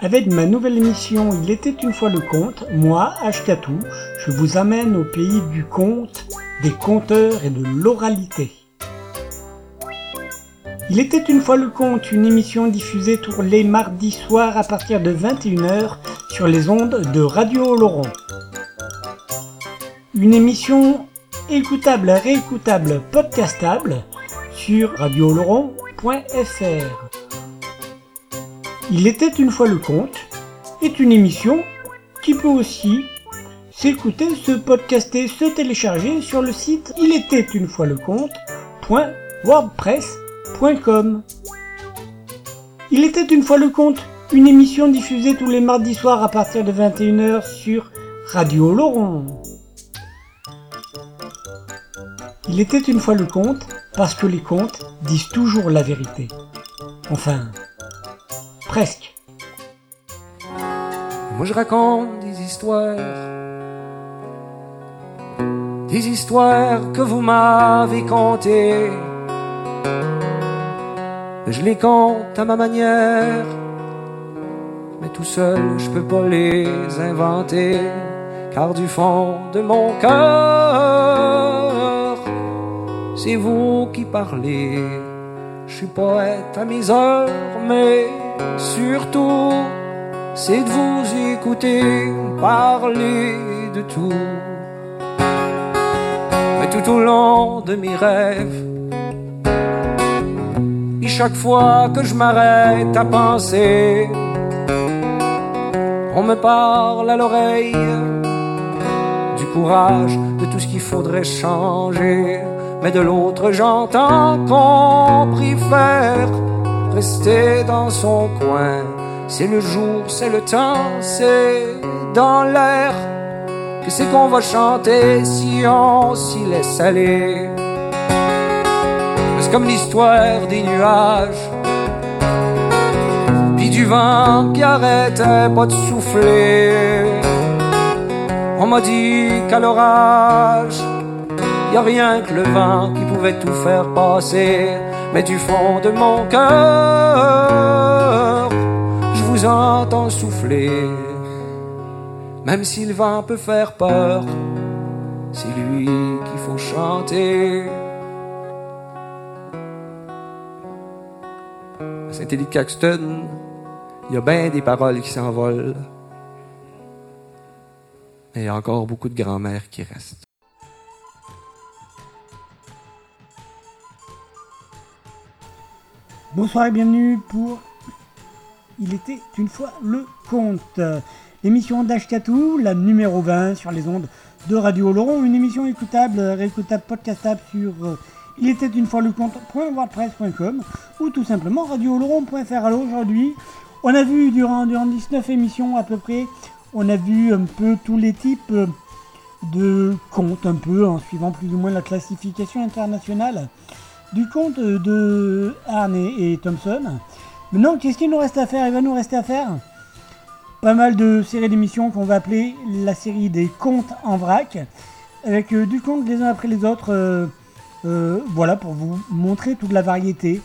Avec ma nouvelle émission Il était une fois le conte, moi, Ashkatou, je vous amène au pays du conte, des conteurs et de l'oralité. Il était une fois le conte, une émission diffusée tous les mardis soirs à partir de 21h sur les ondes de Radio Laurent. Une émission écoutable, réécoutable, podcastable sur radioloron.fr. Il était une fois le conte est une émission qui peut aussi s'écouter, se podcaster, se télécharger sur le site il était une fois le conte.wordpress.com. Il était une fois le conte, une émission diffusée tous les mardis soirs à partir de 21h sur Radio Laurent. Il était une fois le conte parce que les contes disent toujours la vérité. Enfin, presque. Moi je raconte des histoires, des histoires que vous m'avez contées. Je les compte à ma manière, mais tout seul je peux pas les inventer, car du fond de mon cœur, c'est vous qui parlez. Je suis poète à mes heures, mais surtout, c'est de vous écouter parler de tout. Mais tout au long de mes rêves, et chaque fois que je m'arrête à penser, on me parle à l'oreille du courage, de tout ce qu'il faudrait changer. Mais de l'autre, j'entends qu'on préfère rester dans son coin. C'est le jour, c'est le temps, c'est dans l'air que c'est qu'on va chanter si on s'y laisse aller? C'est comme l'histoire des nuages, puis du vent qui arrêtait pas de souffler. On m'a dit qu'à l'orage, y a rien que le vent qui pouvait tout faire passer. Mais du fond de mon cœur, je vous entends souffler. Même si le vent peut faire peur, c'est lui qu'il faut chanter. À Saint-Élie de Caxton, il y a bien des paroles qui s'envolent. Il y a encore beaucoup de grand-mères qui restent. Bonsoir et bienvenue pour Il était une fois le conte. L'émission d'Ashkatou, la numéro 20 sur les ondes de Radio Laurent, une émission écoutable, réécoutable, podcastable sur euh, il était une fois le compte.wordpress.com ou tout simplement radioloron.fr. Alors aujourd'hui, on a vu durant, durant 19 émissions à peu près, on a vu un peu tous les types de comptes, un peu en suivant plus ou moins la classification internationale du compte de Arne et Thompson. Maintenant, qu'est-ce qu'il nous reste à faire? Il va nous rester à faire pas mal de séries d'émissions qu'on va appeler la série des contes en vrac, avec euh, du compte les uns après les autres. euh, euh, voilà, pour vous montrer toute la variété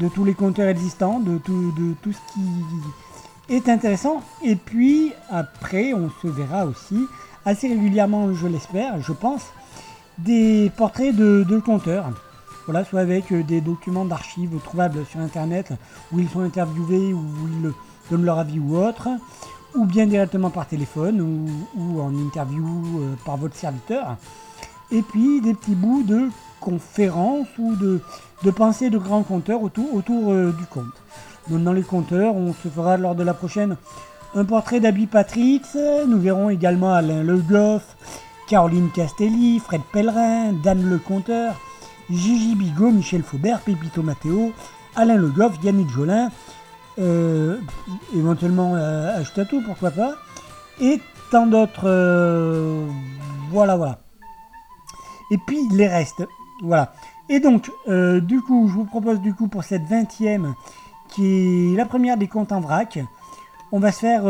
de tous les compteurs existants, de tout, ce qui est intéressant. Et puis après, on se verra aussi assez régulièrement, je l'espère, je pense, des portraits de, de compteurs. Voilà, soit avec euh, des documents d'archives trouvables sur internet où ils sont interviewés, où ils donnent leur avis ou autre, ou bien directement par téléphone ou, en interview euh, par votre serviteur. Et puis des petits bouts de conférences ou de, pensées de grands compteurs autour, euh, du compte. Donc dans les compteurs, on se fera lors de la prochaine un portrait d'Abby Patrick. Nous verrons également Alain Le Goff, Caroline Castelli, Fred Pellerin, Dan Le Conteur, Gigi Bigot, Michel Faubert, Pépito Matteo, Alain Le Goff, Yannick Jolin, euh, éventuellement euh, Ashtatou, pourquoi pas, et tant d'autres. euh, voilà, voilà. Et puis les restes. Voilà. Et donc, euh, du coup, je vous propose du coup pour cette 20e, qui est la première des comptes en vrac, on va se faire.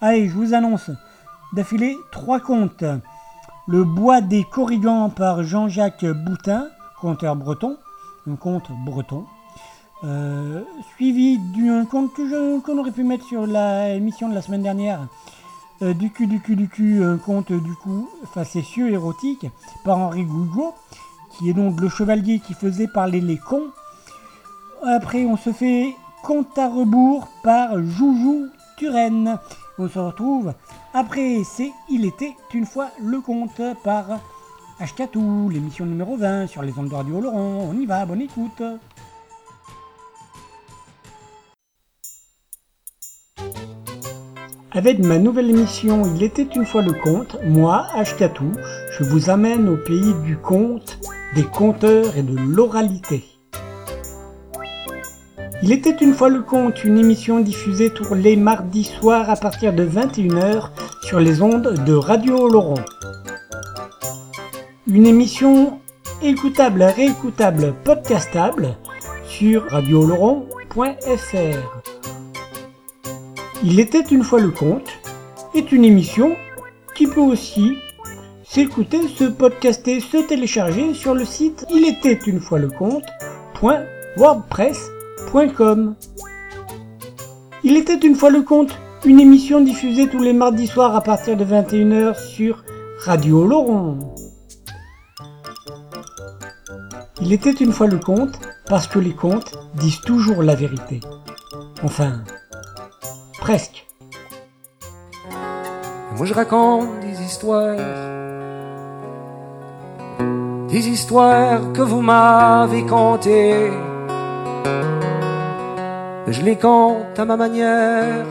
allez, je vous annonce d'affilée trois comptes. Le bois des corrigans par Jean-Jacques Boutin, conteur breton, un conte breton. Euh, suivi d'un conte que qu'on aurait pu mettre sur la émission de la semaine dernière. Euh, du cul, du cul, du cul, un conte du coup facétieux, érotique, par Henri Gougo, qui est donc le chevalier qui faisait parler les cons. Après, on se fait compte à rebours par Joujou Turenne. On se retrouve après, c'est Il était une fois le conte par Ashkatou, l'émission numéro 20 sur les ondes de Radio Laurent. On y va, bonne écoute. Avec ma nouvelle émission Il était une fois le conte, moi, Ashkatou, je vous amène au pays du conte, des conteurs et de l'oralité. Il était une fois le conte, une émission diffusée tous les mardis soirs à partir de 21h sur les ondes de Radio Laurent. Une émission écoutable, réécoutable, podcastable sur radioloron.fr. Il était une fois le conte est une émission qui peut aussi s'écouter, se podcaster, se télécharger sur le site il était une fois le conte.wordpress.com il était une fois le conte, une émission diffusée tous les mardis soirs à partir de 21h sur Radio Laurent. Il était une fois le conte parce que les contes disent toujours la vérité. Enfin, presque. Moi je raconte des histoires, des histoires que vous m'avez contées je les compte à ma manière,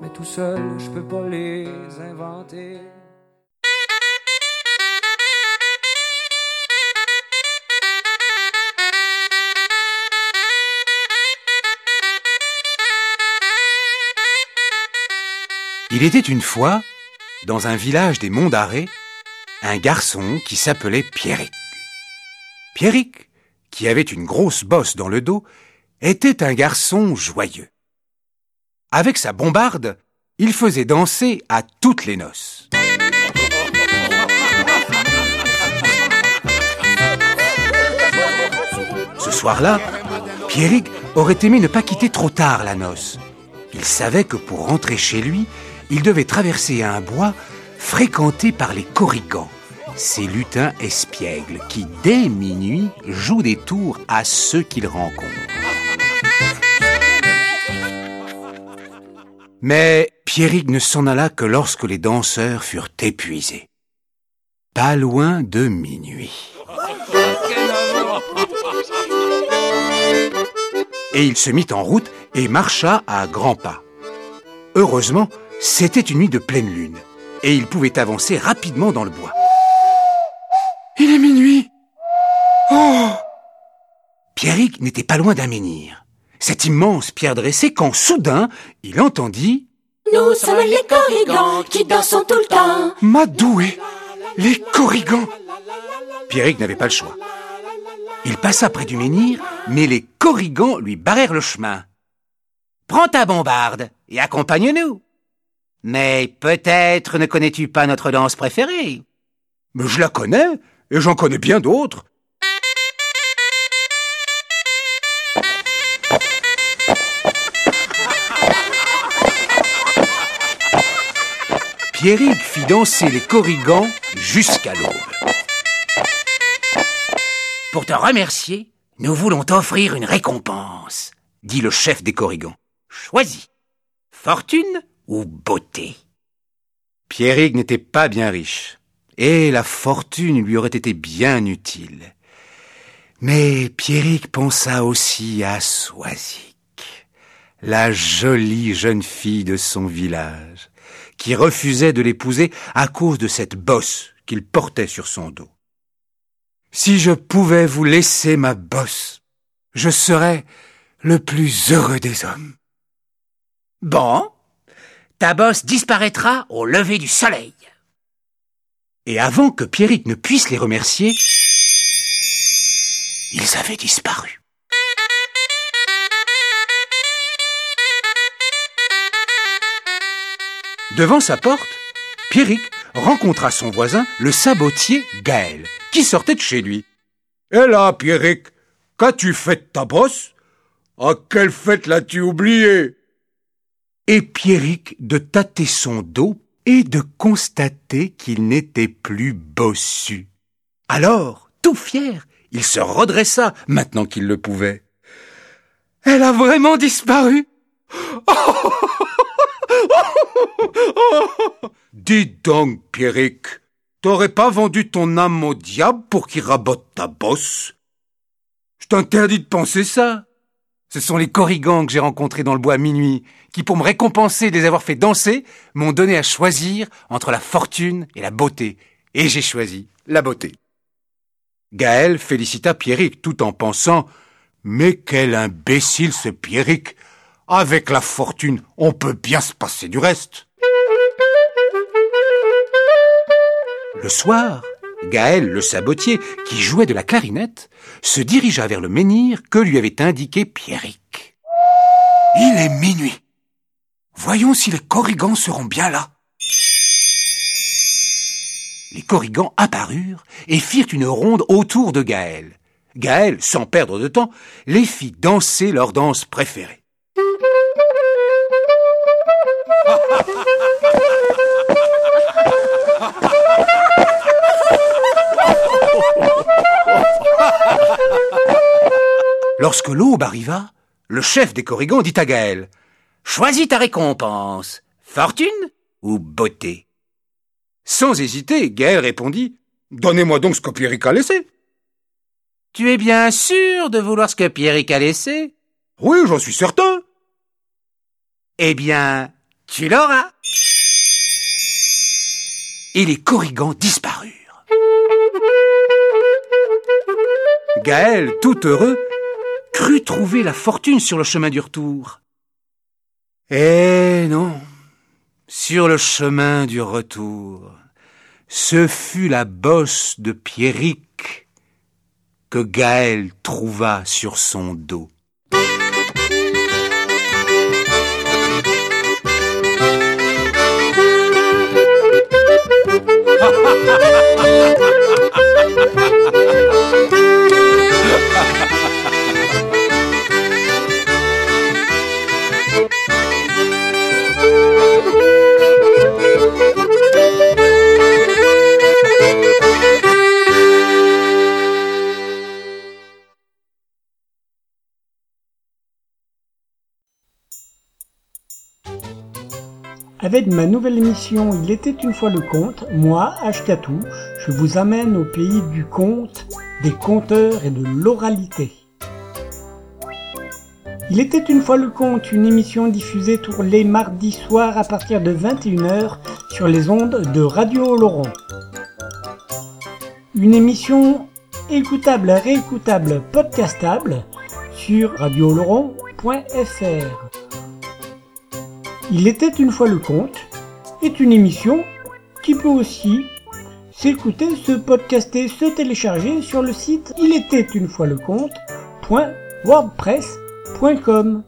mais tout seul, je peux pas les inventer. Il était une fois, dans un village des Monts d'Arrée, un garçon qui s'appelait Pierrick. Pierrick, qui avait une grosse bosse dans le dos, était un garçon joyeux. Avec sa bombarde, il faisait danser à toutes les noces. Ce soir-là, Pierrick aurait aimé ne pas quitter trop tard la noce. Il savait que pour rentrer chez lui, il devait traverser un bois fréquenté par les corrigans, ces lutins espiègles qui, dès minuit, jouent des tours à ceux qu'ils rencontrent. Mais Pierrick ne s'en alla que lorsque les danseurs furent épuisés. Pas loin de minuit. Et il se mit en route et marcha à grands pas. Heureusement, c'était une nuit de pleine lune, et il pouvait avancer rapidement dans le bois. Il est minuit Oh Pierrick n'était pas loin d'un menhir cette immense pierre dressée quand soudain il entendit Nous sommes les corrigans qui dansons tout le temps. Madoué Les corrigans Pierrick n'avait pas le choix. Il passa près du menhir, mais les corrigans lui barrèrent le chemin. Prends ta bombarde et accompagne-nous. Mais peut-être ne connais-tu pas notre danse préférée? Mais je la connais, et j'en connais bien d'autres. Pierrick fit danser les corrigans jusqu'à l'aube. Pour te remercier, nous voulons t'offrir une récompense, dit le chef des corrigans. Choisis. Fortune ou beauté Pierrick n'était pas bien riche, et la fortune lui aurait été bien utile. Mais Pierrick pensa aussi à Soisic, la jolie jeune fille de son village qui refusait de l'épouser à cause de cette bosse qu'il portait sur son dos. Si je pouvais vous laisser ma bosse, je serais le plus heureux des hommes. Bon, ta bosse disparaîtra au lever du soleil. Et avant que Pierrick ne puisse les remercier, ils avaient disparu. Devant sa porte, Pierrick rencontra son voisin, le sabotier Gaël, qui sortait de chez lui. Et là, Pierrick, Qu'as-tu fait de ta brosse À quelle fête l'as-tu oublié Et Pierrick de tâter son dos et de constater qu'il n'était plus bossu. Alors, tout fier, il se redressa maintenant qu'il le pouvait. Elle a vraiment disparu. Dis donc, Pierrick, t'aurais pas vendu ton âme au diable pour qu'il rabote ta bosse? Je t'interdis de penser ça. Ce sont les corrigans que j'ai rencontrés dans le bois à minuit, qui, pour me récompenser de les avoir fait danser, m'ont donné à choisir entre la fortune et la beauté. Et j'ai choisi la beauté. Gaël félicita Pierrick tout en pensant Mais quel imbécile ce Pierrick Avec la fortune, on peut bien se passer du reste. Le soir, Gaël, le sabotier, qui jouait de la clarinette, se dirigea vers le menhir que lui avait indiqué Pierrick. Il est minuit. Voyons si les corrigans seront bien là. Les corrigans apparurent et firent une ronde autour de Gaël. Gaël, sans perdre de temps, les fit danser leur danse préférée. Lorsque l'aube arriva, le chef des corrigans dit à Gaël Choisis ta récompense, fortune ou beauté Sans hésiter, Gaël répondit Donnez-moi donc ce que Pierrick a laissé. Tu es bien sûr de vouloir ce que Pierrick a laissé? Oui, j'en suis certain. Eh bien, tu l'auras. Et les corrigans disparurent. Gaël, tout heureux, crut trouver la fortune sur le chemin du retour. Eh non, sur le chemin du retour, ce fut la bosse de Pierrick que Gaël trouva sur son dos. Avec ma nouvelle émission Il était une fois le conte, moi, Ashkatou, je vous amène au pays du conte, des conteurs et de l'oralité. Il était une fois le conte, une émission diffusée tous les mardis soirs à partir de 21h sur les ondes de Radio Oloron. Une émission écoutable, réécoutable, podcastable sur radiooloron.fr. Il était une fois le conte est une émission qui peut aussi s'écouter, se podcaster, se télécharger sur le site il était une fois le conte.wordpress.com.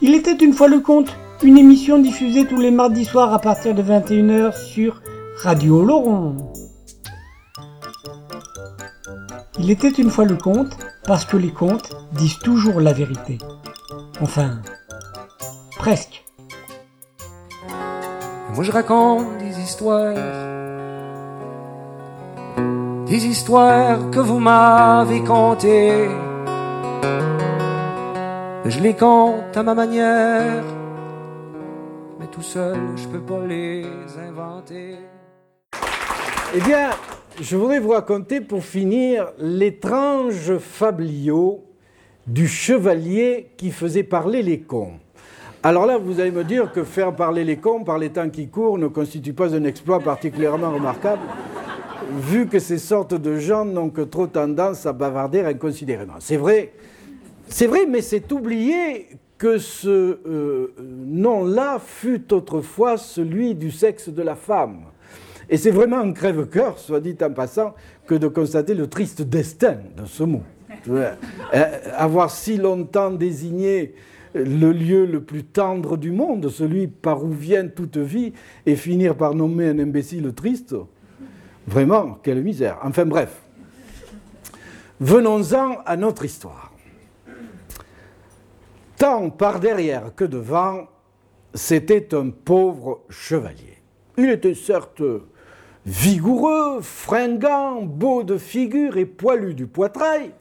Il était une fois le conte, une émission diffusée tous les mardis soirs à partir de 21h sur Radio Laurent. Il était une fois le conte parce que les contes disent toujours la vérité. Enfin, Presque. Moi je raconte des histoires, des histoires que vous m'avez contées. Je les compte à ma manière, mais tout seul je peux pas les inventer. Eh bien, je voudrais vous raconter pour finir l'étrange fabliau du chevalier qui faisait parler les cons. Alors là, vous allez me dire que faire parler les cons par les temps qui courent ne constitue pas un exploit particulièrement remarquable, vu que ces sortes de gens n'ont que trop tendance à bavarder inconsidérément. C'est vrai, c'est vrai, mais c'est oublier que ce euh, nom-là fut autrefois celui du sexe de la femme. Et c'est vraiment un crève-cœur, soit dit en passant, que de constater le triste destin de ce mot. Euh, avoir si longtemps désigné le lieu le plus tendre du monde, celui par où vient toute vie, et finir par nommer un imbécile triste Vraiment, quelle misère. Enfin bref. Venons-en à notre histoire. Tant par derrière que devant, c'était un pauvre chevalier. Il était certes vigoureux, fringant, beau de figure et poilu du poitrail,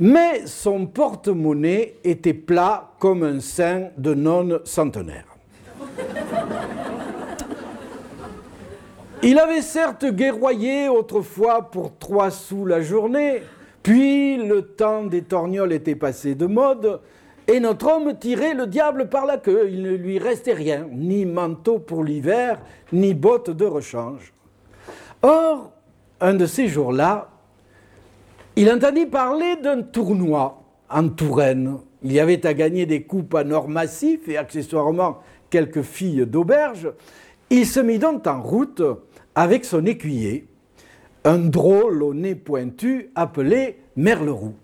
mais son porte-monnaie était plat comme un sein de nonne centenaire. Il avait certes guerroyé autrefois pour trois sous la journée, puis le temps des torgnoles était passé de mode, et notre homme tirait le diable par la queue. Il ne lui restait rien, ni manteau pour l'hiver, ni bottes de rechange. Or, un de ces jours-là, il entendit parler d'un tournoi en Touraine. Il y avait à gagner des coupes en or massif et accessoirement quelques filles d'auberge. Il se mit donc en route avec son écuyer, un drôle au nez pointu appelé Merleroux.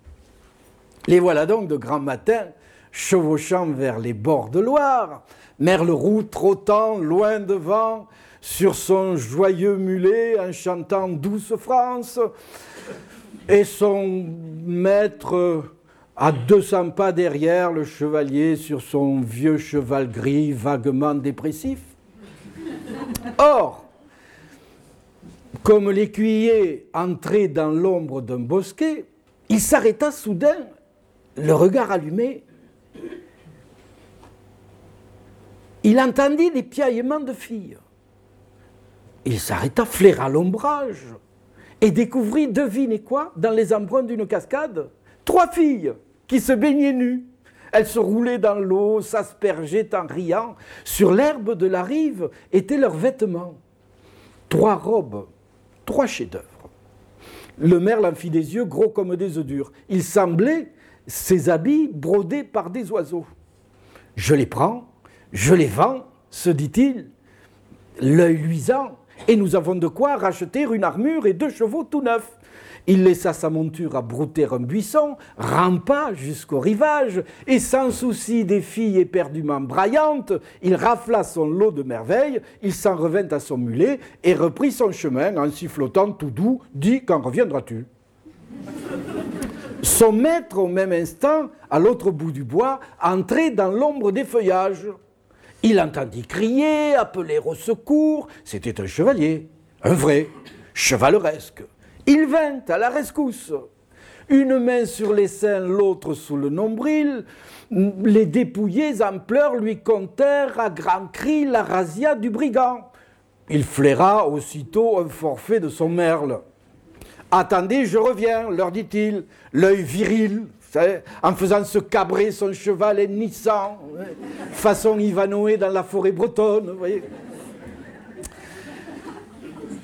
Les voilà donc de grand matin chevauchant vers les bords de Loire, Merleroux trottant loin devant sur son joyeux mulet en chantant Douce France, et son maître à 200 pas derrière le chevalier sur son vieux cheval gris vaguement dépressif. Or, comme l'écuyer entrait dans l'ombre d'un bosquet, il s'arrêta soudain, le regard allumé. Il entendit des piaillements de filles. Il s'arrêta, flaira l'ombrage, et découvrit, devinez quoi, dans les embruns d'une cascade, trois filles qui se baignaient nues. Elles se roulaient dans l'eau, s'aspergeaient en riant. Sur l'herbe de la rive étaient leurs vêtements. Trois robes trois chefs-d'œuvre. Le merle en fit des yeux gros comme des œufs durs. Il semblait ses habits brodés par des oiseaux. Je les prends, je les vends, se dit-il, l'œil luisant, et nous avons de quoi racheter une armure et deux chevaux tout neufs. Il laissa sa monture à brouter un buisson, rampa jusqu'au rivage, et sans souci des filles éperdument braillantes, il rafla son lot de merveilles, il s'en revint à son mulet et reprit son chemin en sifflotant tout doux, dit Quand reviendras-tu? Son maître, au même instant, à l'autre bout du bois, entrait dans l'ombre des feuillages. Il entendit crier, appeler au secours. C'était un chevalier, un vrai, chevaleresque. Il vint à la rescousse. Une main sur les seins, l'autre sous le nombril. Les dépouillés en pleurs lui contèrent à grands cris la razzia du brigand. Il flaira aussitôt un forfait de son merle. Attendez, je reviens, leur dit-il, l'œil viril, en faisant se cabrer son cheval hennissant, façon Ivanoé dans la forêt bretonne.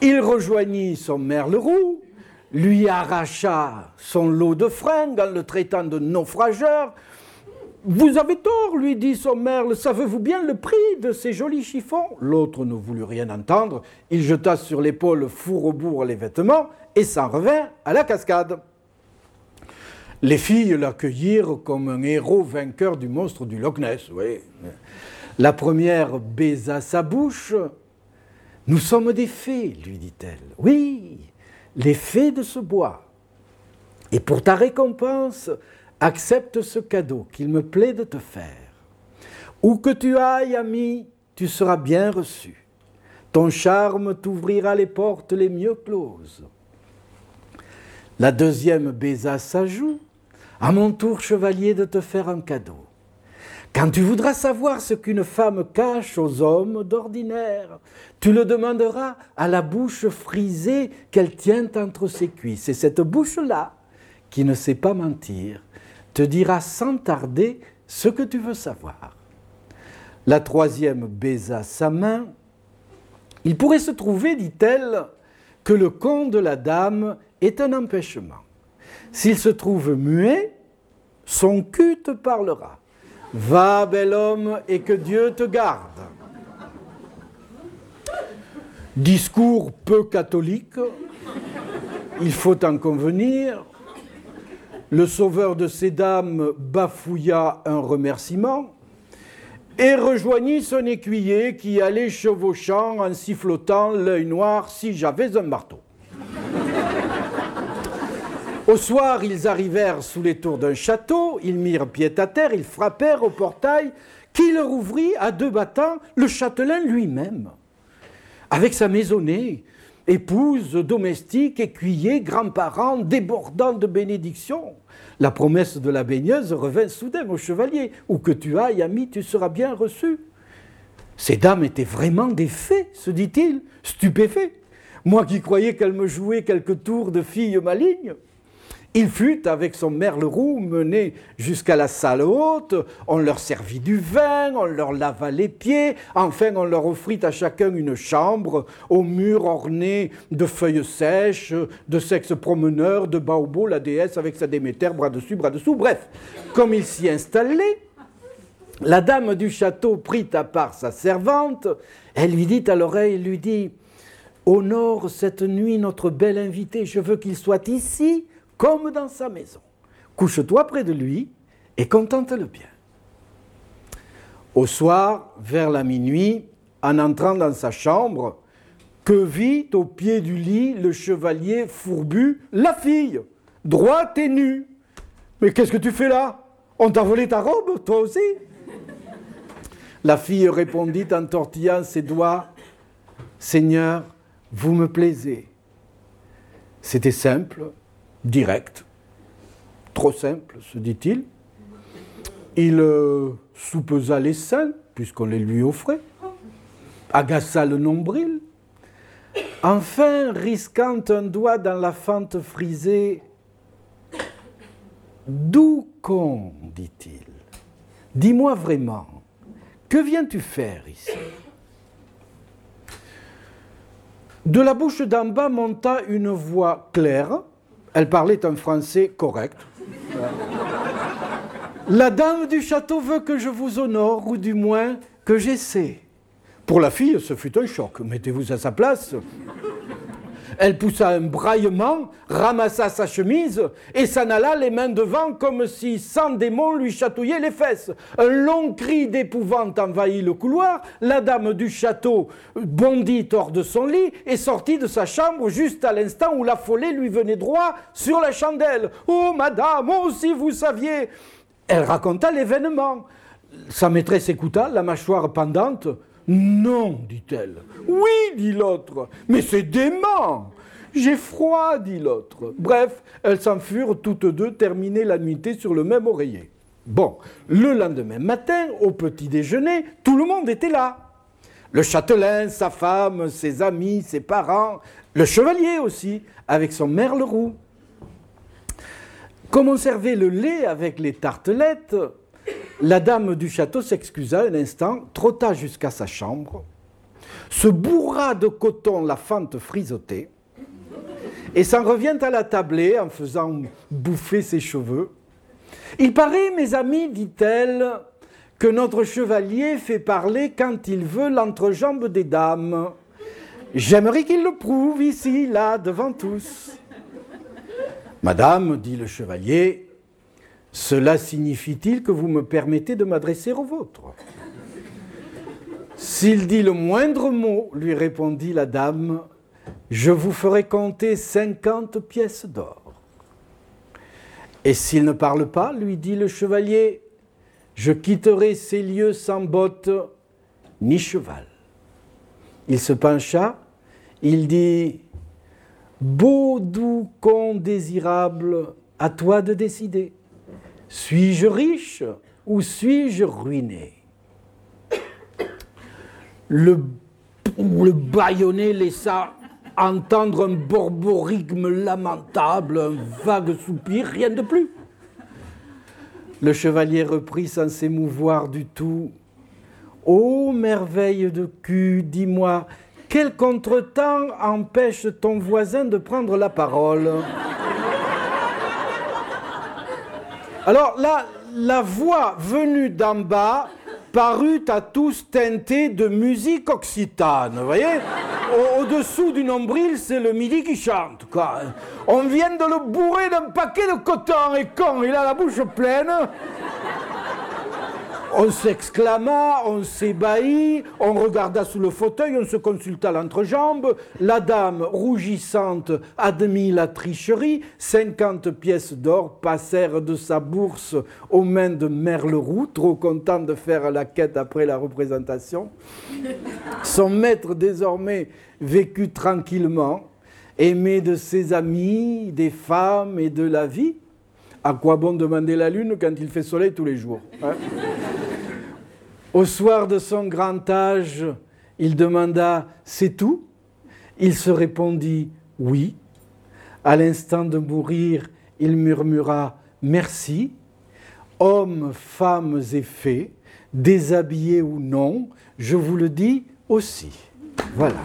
Il rejoignit son merle roux, lui arracha son lot de fringues en le traitant de naufrageur. Vous avez tort, lui dit son merle, savez-vous bien le prix de ces jolis chiffons? L'autre ne voulut rien entendre, il jeta sur l'épaule four les vêtements et s'en revint à la cascade. Les filles l'accueillirent comme un héros vainqueur du monstre du Loch Ness. Oui. La première baisa sa bouche. Nous sommes des fées, lui dit-elle. Oui, les fées de ce bois. Et pour ta récompense, accepte ce cadeau qu'il me plaît de te faire. Où que tu ailles, ami, tu seras bien reçu. Ton charme t'ouvrira les portes les mieux closes. La deuxième baisa sa joue. À mon tour, chevalier, de te faire un cadeau. Quand tu voudras savoir ce qu'une femme cache aux hommes d'ordinaire, tu le demanderas à la bouche frisée qu'elle tient entre ses cuisses. Et cette bouche-là, qui ne sait pas mentir, te dira sans tarder ce que tu veux savoir. La troisième baisa sa main. Il pourrait se trouver, dit-elle, que le con de la dame est un empêchement. S'il se trouve muet, son cul te parlera. Va, bel homme, et que Dieu te garde. Discours peu catholique, il faut en convenir. Le sauveur de ces dames bafouilla un remerciement et rejoignit son écuyer qui allait chevauchant en sifflotant l'œil noir si j'avais un marteau. Au soir, ils arrivèrent sous les tours d'un château, ils mirent pied à terre, ils frappèrent au portail, qui leur ouvrit à deux battants le châtelain lui-même, avec sa maisonnée, épouse, domestique, écuyer, grands-parents, débordant de bénédictions. La promesse de la baigneuse revint soudain au chevalier. Où que tu ailles, ami, tu seras bien reçu. Ces dames étaient vraiment des fées, se dit-il, stupéfait. Moi qui croyais qu'elle me jouait quelques tours de fille maligne. Il fut avec son merle roux mené jusqu'à la salle haute, on leur servit du vin, on leur lava les pieds, enfin on leur offrit à chacun une chambre, aux murs ornés de feuilles sèches, de sexe promeneur, de Baobo, la déesse avec sa Déméter, bras dessus, bras dessous, bref. Comme il s'y installait, la dame du château prit à part sa servante, elle lui dit à l'oreille, lui dit, Honore cette nuit notre bel invité, je veux qu'il soit ici comme dans sa maison. Couche-toi près de lui et contente-le bien. Au soir, vers la minuit, en entrant dans sa chambre, que vit au pied du lit le chevalier fourbu, la fille, droite et nue. Mais qu'est-ce que tu fais là? On t'a volé ta robe, toi aussi? La fille répondit en tortillant ses doigts, Seigneur, vous me plaisez. C'était simple, direct, trop simple, se dit-il. Il euh, soupesa les seins, puisqu'on les lui offrait, agaça le nombril. Enfin, risquant un doigt dans la fente frisée, D'où con dit-il. Dis-moi vraiment, que viens-tu faire ici? De la bouche d'en bas monta une voix claire, elle parlait un français correct. La dame du château veut que je vous honore, ou du moins que j'essaie. Pour la fille, ce fut un choc. Mettez-vous à sa place. Elle poussa un braillement, ramassa sa chemise et s'en alla les mains devant comme si cent démons lui chatouillaient les fesses. Un long cri d'épouvante envahit le couloir. La dame du château bondit hors de son lit et sortit de sa chambre juste à l'instant où la folie lui venait droit sur la chandelle. Oh madame, oh si vous saviez Elle raconta l'événement. Sa maîtresse écouta, la mâchoire pendante. Non, dit-elle. Oui, dit l'autre. Mais c'est dément. J'ai froid, dit l'autre. Bref, elles s'en furent toutes deux terminer la nuitée sur le même oreiller. Bon, le lendemain matin, au petit déjeuner, tout le monde était là. Le châtelain, sa femme, ses amis, ses parents, le chevalier aussi, avec son merle roux. Comme on servait le lait avec les tartelettes, la dame du château s'excusa un instant, trotta jusqu'à sa chambre, se bourra de coton la fente frisotée, et s'en revient à la tablée en faisant bouffer ses cheveux. Il paraît, mes amis, dit-elle, que notre chevalier fait parler quand il veut l'entrejambe des dames. J'aimerais qu'il le prouve ici, là, devant tous. Madame, dit le chevalier, cela signifie-t-il que vous me permettez de m'adresser au vôtre? S'il dit le moindre mot, lui répondit la dame, je vous ferai compter cinquante pièces d'or. Et s'il ne parle pas, lui dit le chevalier, je quitterai ces lieux sans bottes ni cheval. Il se pencha, il dit, Beau doux con désirable, à toi de décider. Suis-je riche ou suis-je ruiné? Le, le baïonnet laissa entendre un borborigme lamentable, un vague soupir, rien de plus. Le chevalier reprit sans s'émouvoir du tout. Ô merveille de cul, dis-moi, quel contretemps empêche ton voisin de prendre la parole? Alors là, la voix venue d'en bas parut à tous teintée de musique occitane, vous voyez? Au-dessous du nombril, c'est le midi qui chante. On vient de le bourrer d'un paquet de coton, et quand il a la bouche pleine... On s'exclama, on s'ébahit, on regarda sous le fauteuil, on se consulta l'entrejambe. La dame, rougissante, admit la tricherie. Cinquante pièces d'or passèrent de sa bourse aux mains de Merleroux, trop content de faire la quête après la représentation. Son maître, désormais, vécut tranquillement, aimé de ses amis, des femmes et de la vie. À quoi bon demander la lune quand il fait soleil tous les jours hein? Au soir de son grand âge, il demanda C'est tout? Il se répondit Oui. À l'instant de mourir, il murmura Merci. Hommes, femmes et fées, déshabillés ou non, je vous le dis aussi. Voilà.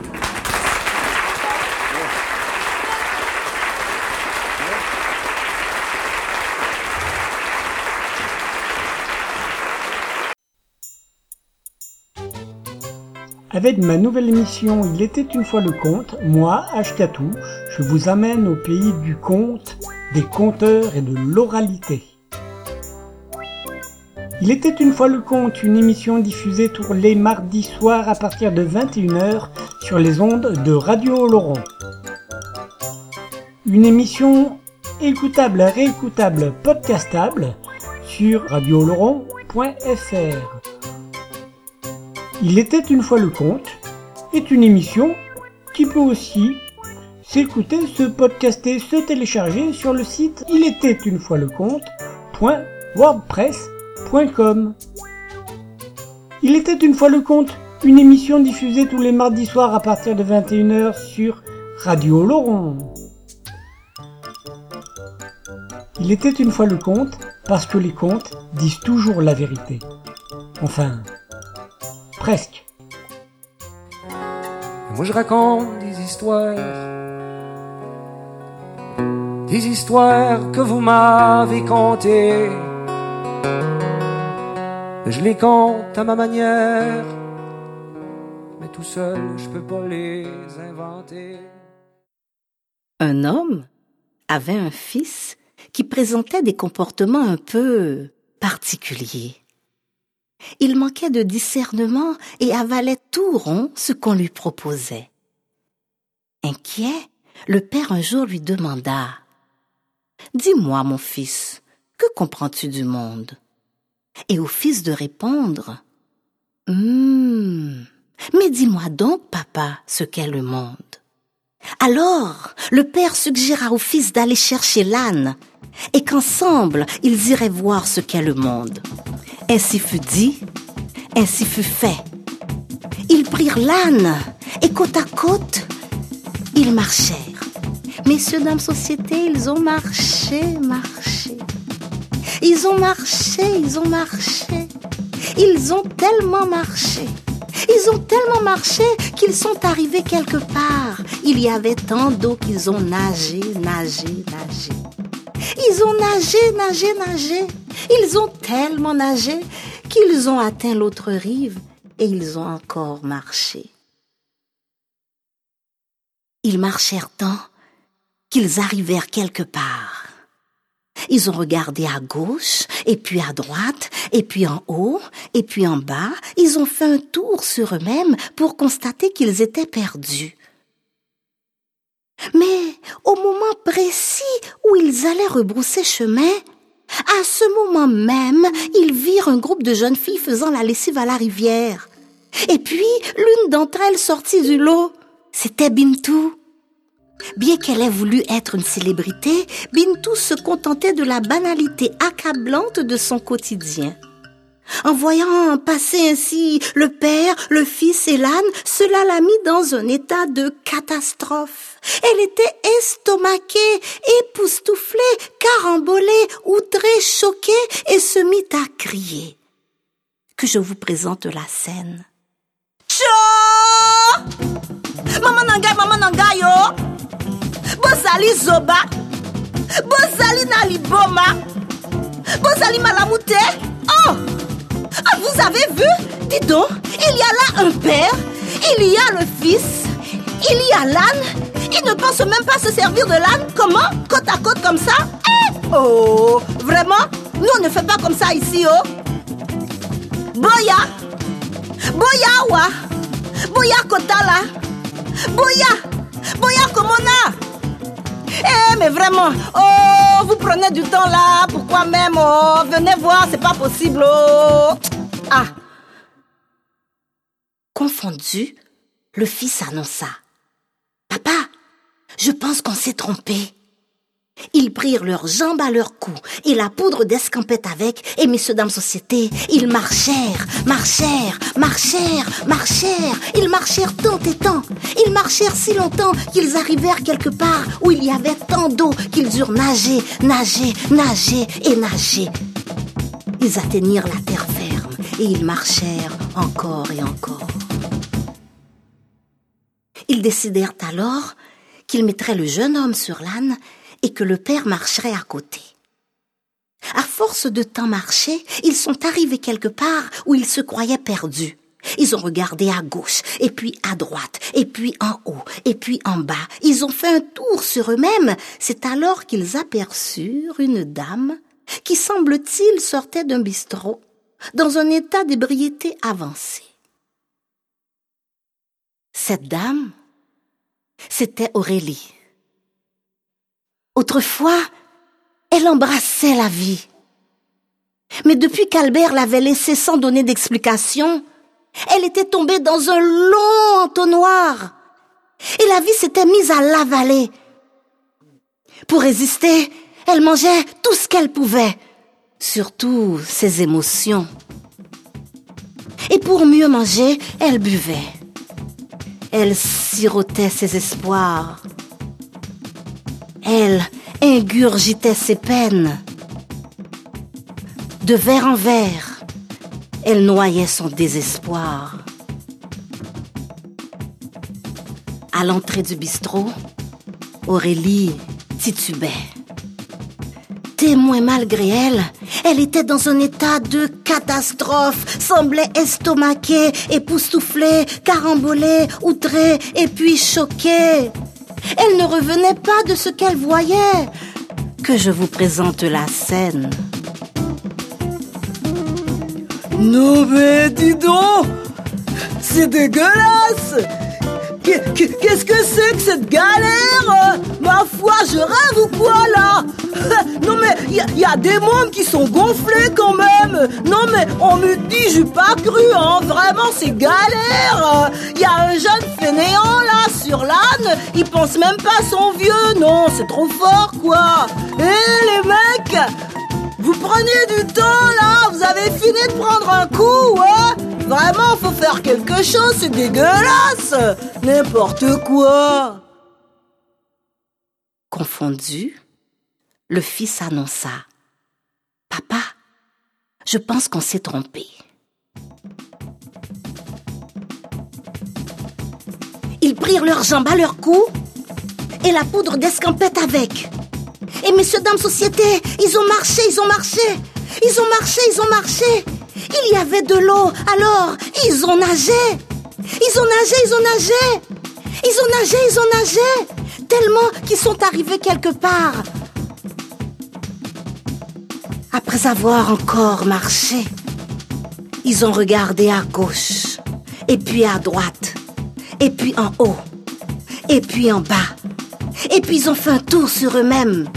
Avec ma nouvelle émission Il était une fois le conte, moi, Ashkatou, je vous amène au pays du conte, des conteurs et de l'oralité. Il était une fois le conte, une émission diffusée tous les mardis soirs à partir de 21h sur les ondes de Radio Laurent. Une émission écoutable, réécoutable, podcastable sur radioloron.fr. Il était une fois le conte est une émission qui peut aussi s'écouter, se podcaster, se télécharger sur le site il était une fois le conte.wordpress.com. Il était une fois le conte, une émission diffusée tous les mardis soirs à partir de 21h sur Radio Laurent. Il était une fois le conte parce que les contes disent toujours la vérité. Enfin, presque. Moi je raconte des histoires, des histoires que vous m'avez contées. Je les compte à ma manière, mais tout seul je peux pas les inventer. Un homme avait un fils qui présentait des comportements un peu particuliers. Il manquait de discernement et avalait tout rond ce qu'on lui proposait. Inquiet, le père un jour lui demanda Dis-moi, mon fils, que comprends-tu du monde? Et au fils de répondre Hum, mais dis-moi donc, papa, ce qu'est le monde. Alors, le père suggéra au fils d'aller chercher l'âne et qu'ensemble ils iraient voir ce qu'est le monde. Ainsi fut dit, ainsi fut fait. Ils prirent l'âne et côte à côte, ils marchèrent. Messieurs, dames, société, ils ont marché, marché. Ils ont marché, ils ont marché. Ils ont tellement marché. Ils ont tellement marché qu'ils sont arrivés quelque part. Il y avait tant d'eau qu'ils ont nagé, nagé, nagé. Ils ont nagé, nagé, nagé. Ils ont tellement nagé qu'ils ont atteint l'autre rive et ils ont encore marché. Ils marchèrent tant qu'ils arrivèrent quelque part. Ils ont regardé à gauche, et puis à droite, et puis en haut, et puis en bas. Ils ont fait un tour sur eux-mêmes pour constater qu'ils étaient perdus. Mais au moment précis où ils allaient rebrousser chemin, à ce moment même, ils virent un groupe de jeunes filles faisant la lessive à la rivière. Et puis, l'une d'entre elles sortit du lot. C'était Bintou. Bien qu'elle ait voulu être une célébrité, Bintou se contentait de la banalité accablante de son quotidien. En voyant passer ainsi le père, le fils et l'âne, cela l'a mis dans un état de catastrophe. Elle était estomaquée, époustouflée, carambolée, outrée, choquée et se mit à crier. Que je vous présente la scène. Tcho! Maman nangai, maman nangai yo! Bozali zoba! Bozali naliboma! Bozali malamute! Oh! Ah, vous avez vu? Dis donc, il y a là un père, il y a le fils, il y a l'âne. Il ne pense même pas se servir de l'âne. Comment? Côte à côte comme ça? Eh! Oh Vraiment? Nous, on ne fait pas comme ça ici, oh. Boya. Boya wa. Boya Kotala Boya. Boya Komona Eh mais vraiment. Oh vous prenez du temps là. Pourquoi même? Oh venez voir c'est pas possible oh. Ah. Confondu, le fils annonça. Papa, je pense qu'on s'est trompé. Ils prirent leurs jambes à leur cou et la poudre d'escampette avec, et messieurs dames société, ils marchèrent, marchèrent, marchèrent, marchèrent, ils marchèrent tant et tant, ils marchèrent si longtemps qu'ils arrivèrent quelque part où il y avait tant d'eau qu'ils eurent nagé, nagé, nagé et nagé. Ils atteignirent la terre ferme et ils marchèrent encore et encore. Ils décidèrent alors qu'ils mettraient le jeune homme sur l'âne et que le père marcherait à côté. À force de temps marcher, ils sont arrivés quelque part où ils se croyaient perdus. Ils ont regardé à gauche, et puis à droite, et puis en haut, et puis en bas. Ils ont fait un tour sur eux-mêmes. C'est alors qu'ils aperçurent une dame qui, semble-t-il, sortait d'un bistrot, dans un état d'ébriété avancé. Cette dame, c'était Aurélie. Autrefois, elle embrassait la vie. Mais depuis qu'Albert l'avait laissée sans donner d'explication, elle était tombée dans un long entonnoir. Et la vie s'était mise à l'avaler. Pour résister, elle mangeait tout ce qu'elle pouvait, surtout ses émotions. Et pour mieux manger, elle buvait. Elle sirotait ses espoirs. Elle ingurgitait ses peines. De verre en verre, elle noyait son désespoir. À l'entrée du bistrot, Aurélie titubait. Témoin malgré elle, elle était dans un état de catastrophe, semblait estomaquée, époustouflée, carambolée, outrée et puis choquée. Elle ne revenait pas de ce qu'elle voyait. Que je vous présente la scène. Non mais dis donc C'est dégueulasse Qu'est-ce que c'est que cette galère Ma foi, je rêve ou quoi là Non mais il y, a des mômes qui sont gonflés quand même. Non mais on me dit, j'ai pas cru, hein. Vraiment, c'est galère Il y a un jeune fainéant là sur l'âne, il pense même pas à son vieux, non, c'est trop fort quoi. Eh les mecs vous prenez du temps là. Vous avez fini de prendre un coup, ouais Vraiment, faut faire quelque chose, c'est dégueulasse N'importe quoi Confondu, le fils annonça Papa, je pense qu'on s'est trompé. Ils prirent leurs jambes à leur cou et la poudre d'escampette avec. Et messieurs, dames, société, ils ont marché, ils ont marché. Ils ont marché, ils ont marché. Il y avait de l'eau, alors ils ont nagé. Ils ont nagé, ils ont nagé. Ils ont nagé, ils ont nagé. Tellement qu'ils sont arrivés quelque part. Après avoir encore marché, ils ont regardé à gauche, et puis à droite, et puis en haut, et puis en bas. Et puis ils ont fait un tour sur eux-mêmes.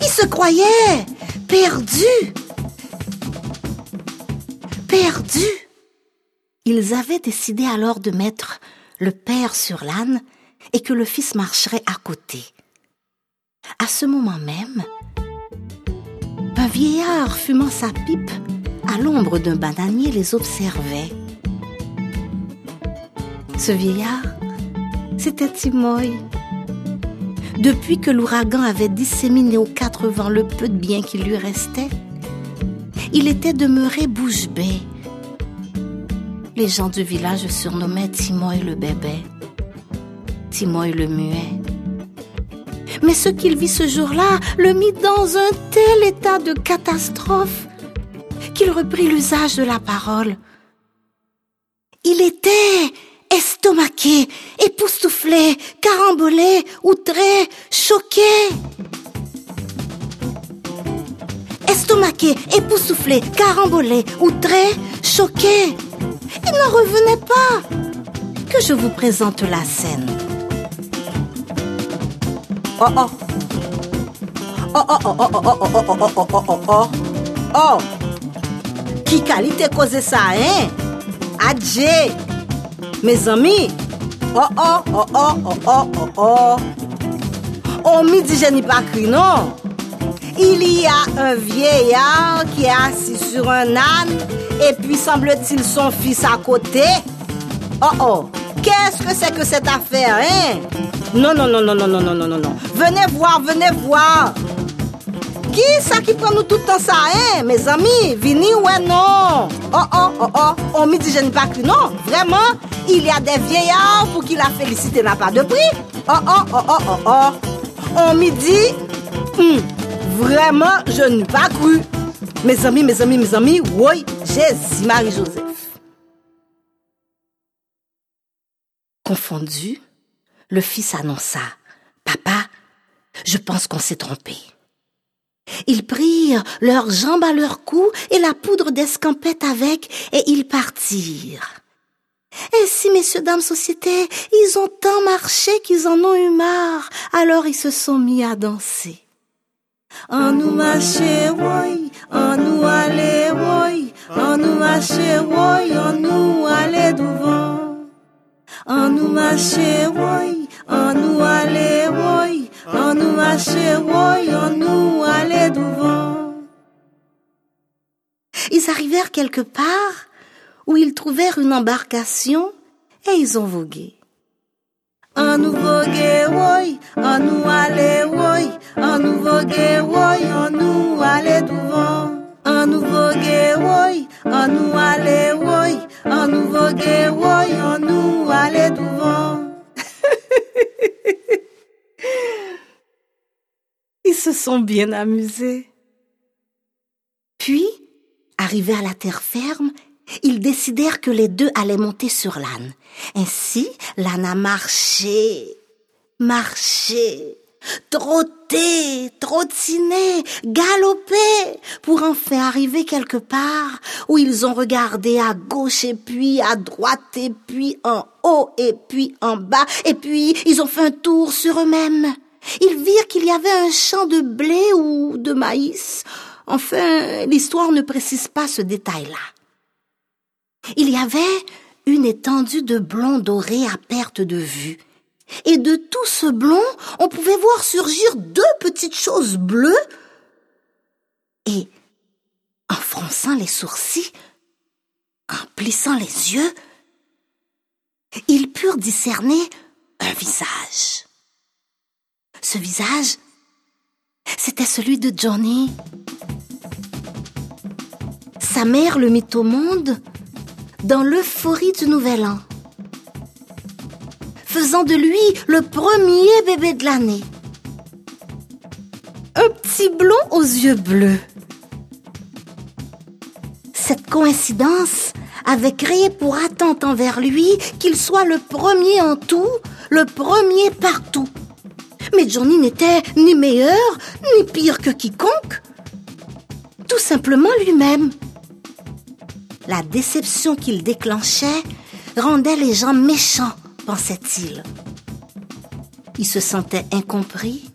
Ils se croyaient perdus. Perdus. Ils avaient décidé alors de mettre le père sur l'âne et que le fils marcherait à côté. À ce moment même, un vieillard fumant sa pipe à l'ombre d'un bananier les observait. Ce vieillard, c'était Timoy. Depuis que l'ouragan avait disséminé aux quatre vents le peu de bien qui lui restait, il était demeuré bouche bée. Les gens du village surnommaient Timoy le bébé, Timoy le muet. Mais ce qu'il vit ce jour-là le mit dans un tel état de catastrophe qu'il reprit l'usage de la parole. Il était estomaqué, époustouflé, carambolé, outré, choqué. Estomaqué, époustouflé, carambolé, outré, choqué. Il n'en revenait pas. Que je vous présente la scène. Oh oh. Oh oh oh oh oh oh oh oh oh oh oh oh oh. Qui qualité causé ça, hein? Adje. Mes amis. Oh oh oh oh oh oh oh oh. Oh midi je n'ai pas cru, non? Il y a un vieillard qui est assis sur un âne et puis semble-t-il son fils à côté. Oh oh, qu'est-ce que c'est que cette affaire, hein? Non, non, non, non, non, non, non, non, non, non. Venez voir, venez voir. Qui ça qui prend nous tout le temps ça, hein? Mes amis, vini ouais non. Oh oh, oh oh, on me dit je n'ai pas cru, non. Vraiment, il y a des vieillards pour qui la félicité n'a pas de prix. Oh oh, oh oh, oh oh. On me dit, hum, vraiment, je n'ai pas cru. Mes amis, mes amis, mes amis, oui, Jésus Marie-Joseph. Confondu, le fils annonça Papa, je pense qu'on s'est trompé. Ils prirent leurs jambes à leur cou et la poudre d'escampette avec, et ils partirent. Ainsi, messieurs, dames, société, ils ont tant marché qu'ils en ont eu marre, alors ils se sont mis à danser. An nou mache woy, an nou ale woy, an nou mache woy, an nou ale douvan. An nou mache woy, an nou ale woy, an nou mache woy, an nou ale douvan. Ils arrivèrent quelque part où ils trouvèrent une embarcation et ils ont vogué. Un nouveau guéoï, un nous aller un nouveau guéoï, un nous aller devant. Un nouveau guéoï, un nous aller un nouveau guéoï, un nous aller devant. Ils se sont bien amusés. Puis, arrivés à la terre ferme, ils décidèrent que les deux allaient monter sur l'âne. Ainsi, l'âne a marché, marché, trotté, trottiné, galopé, pour enfin arriver quelque part où ils ont regardé à gauche et puis à droite et puis en haut et puis en bas et puis ils ont fait un tour sur eux-mêmes. Ils virent qu'il y avait un champ de blé ou de maïs. Enfin, l'histoire ne précise pas ce détail-là. Il y avait une étendue de blond doré à perte de vue. Et de tout ce blond, on pouvait voir surgir deux petites choses bleues. Et, en fronçant les sourcils, en plissant les yeux, ils purent discerner un visage. Ce visage, c'était celui de Johnny. Sa mère le mit au monde dans l'euphorie du Nouvel An, faisant de lui le premier bébé de l'année. Un petit blond aux yeux bleus. Cette coïncidence avait créé pour attente envers lui qu'il soit le premier en tout, le premier partout. Mais Johnny n'était ni meilleur, ni pire que quiconque. Tout simplement lui-même. La déception qu'il déclenchait rendait les gens méchants, pensait-il. Il se sentait incompris,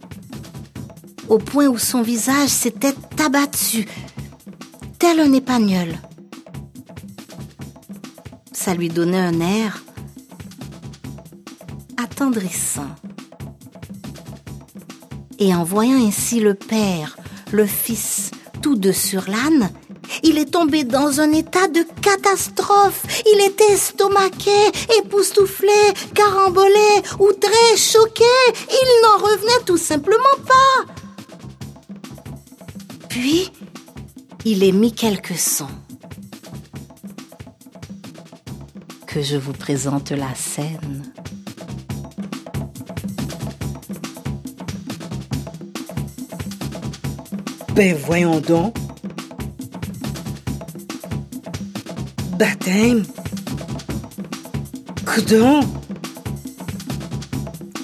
au point où son visage s'était abattu, tel un épagnol. Ça lui donnait un air attendrissant. Et en voyant ainsi le père, le fils, tous deux sur l'âne, il est tombé dans un état de catastrophe. Il était estomaqué, époustouflé, carambolé, outré, choqué. Il n'en revenait tout simplement pas. Puis, il émit quelques sons. Que je vous présente la scène. Ben voyons donc. Baptême. Coudon.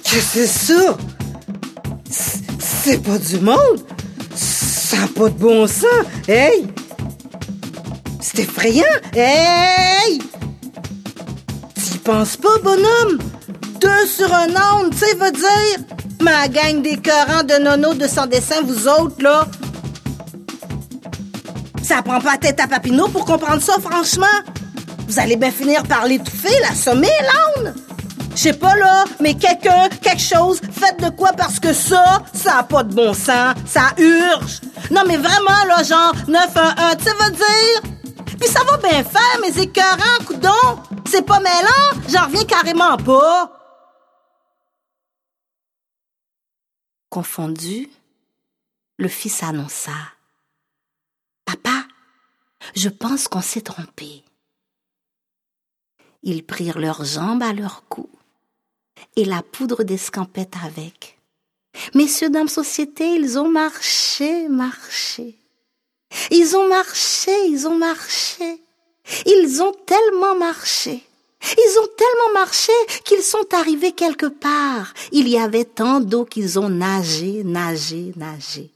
Que c'est ça? C'est pas du monde. Ça n'a pas de bon sens. Hey! C'est effrayant. Hey! T'y penses pas, bonhomme? Deux sur un âne, tu sais, veut dire? Ma gang d'écœurants de nono de sans dessin, vous autres, là. Ça prend pas tête à Papineau pour comprendre ça, franchement. Vous allez bien finir par l'étouffer, l'assommer, l'âne. Je sais pas, là, mais quelqu'un, quelque chose, faites de quoi parce que ça, ça a pas de bon sens. Ça urge. Non, mais vraiment, là, genre, 911, tu veut dire? Puis ça va bien faire, mes écœurants, coudons. C'est pas mêlant, j'en reviens carrément pas. Confondu, le fils annonça. Papa, je pense qu'on s'est trompé. Ils prirent leurs jambes à leur cou et la poudre d'escampette avec. Messieurs, dames, société, ils ont marché, marché. Ils ont marché, ils ont marché. Ils ont tellement marché. Ils ont tellement marché qu'ils sont arrivés quelque part. Il y avait tant d'eau qu'ils ont nagé, nagé, nagé.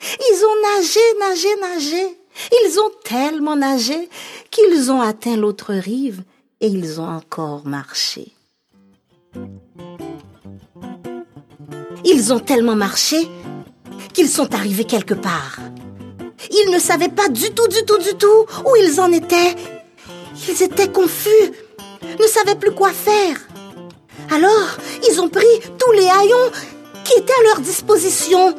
Ils ont nagé, nagé, nagé. Ils ont tellement nagé qu'ils ont atteint l'autre rive et ils ont encore marché. Ils ont tellement marché qu'ils sont arrivés quelque part. Ils ne savaient pas du tout, du tout, du tout où ils en étaient. Ils étaient confus, ne savaient plus quoi faire. Alors, ils ont pris tous les haillons qui étaient à leur disposition.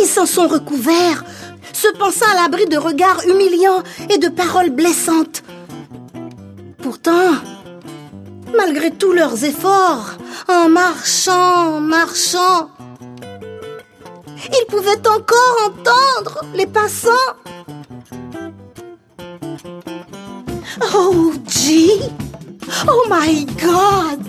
Ils s'en sont recouverts, se pensant à l'abri de regards humiliants et de paroles blessantes. Pourtant, malgré tous leurs efforts, en marchant, marchant, ils pouvaient encore entendre les passants. Oh, gee! Oh my God!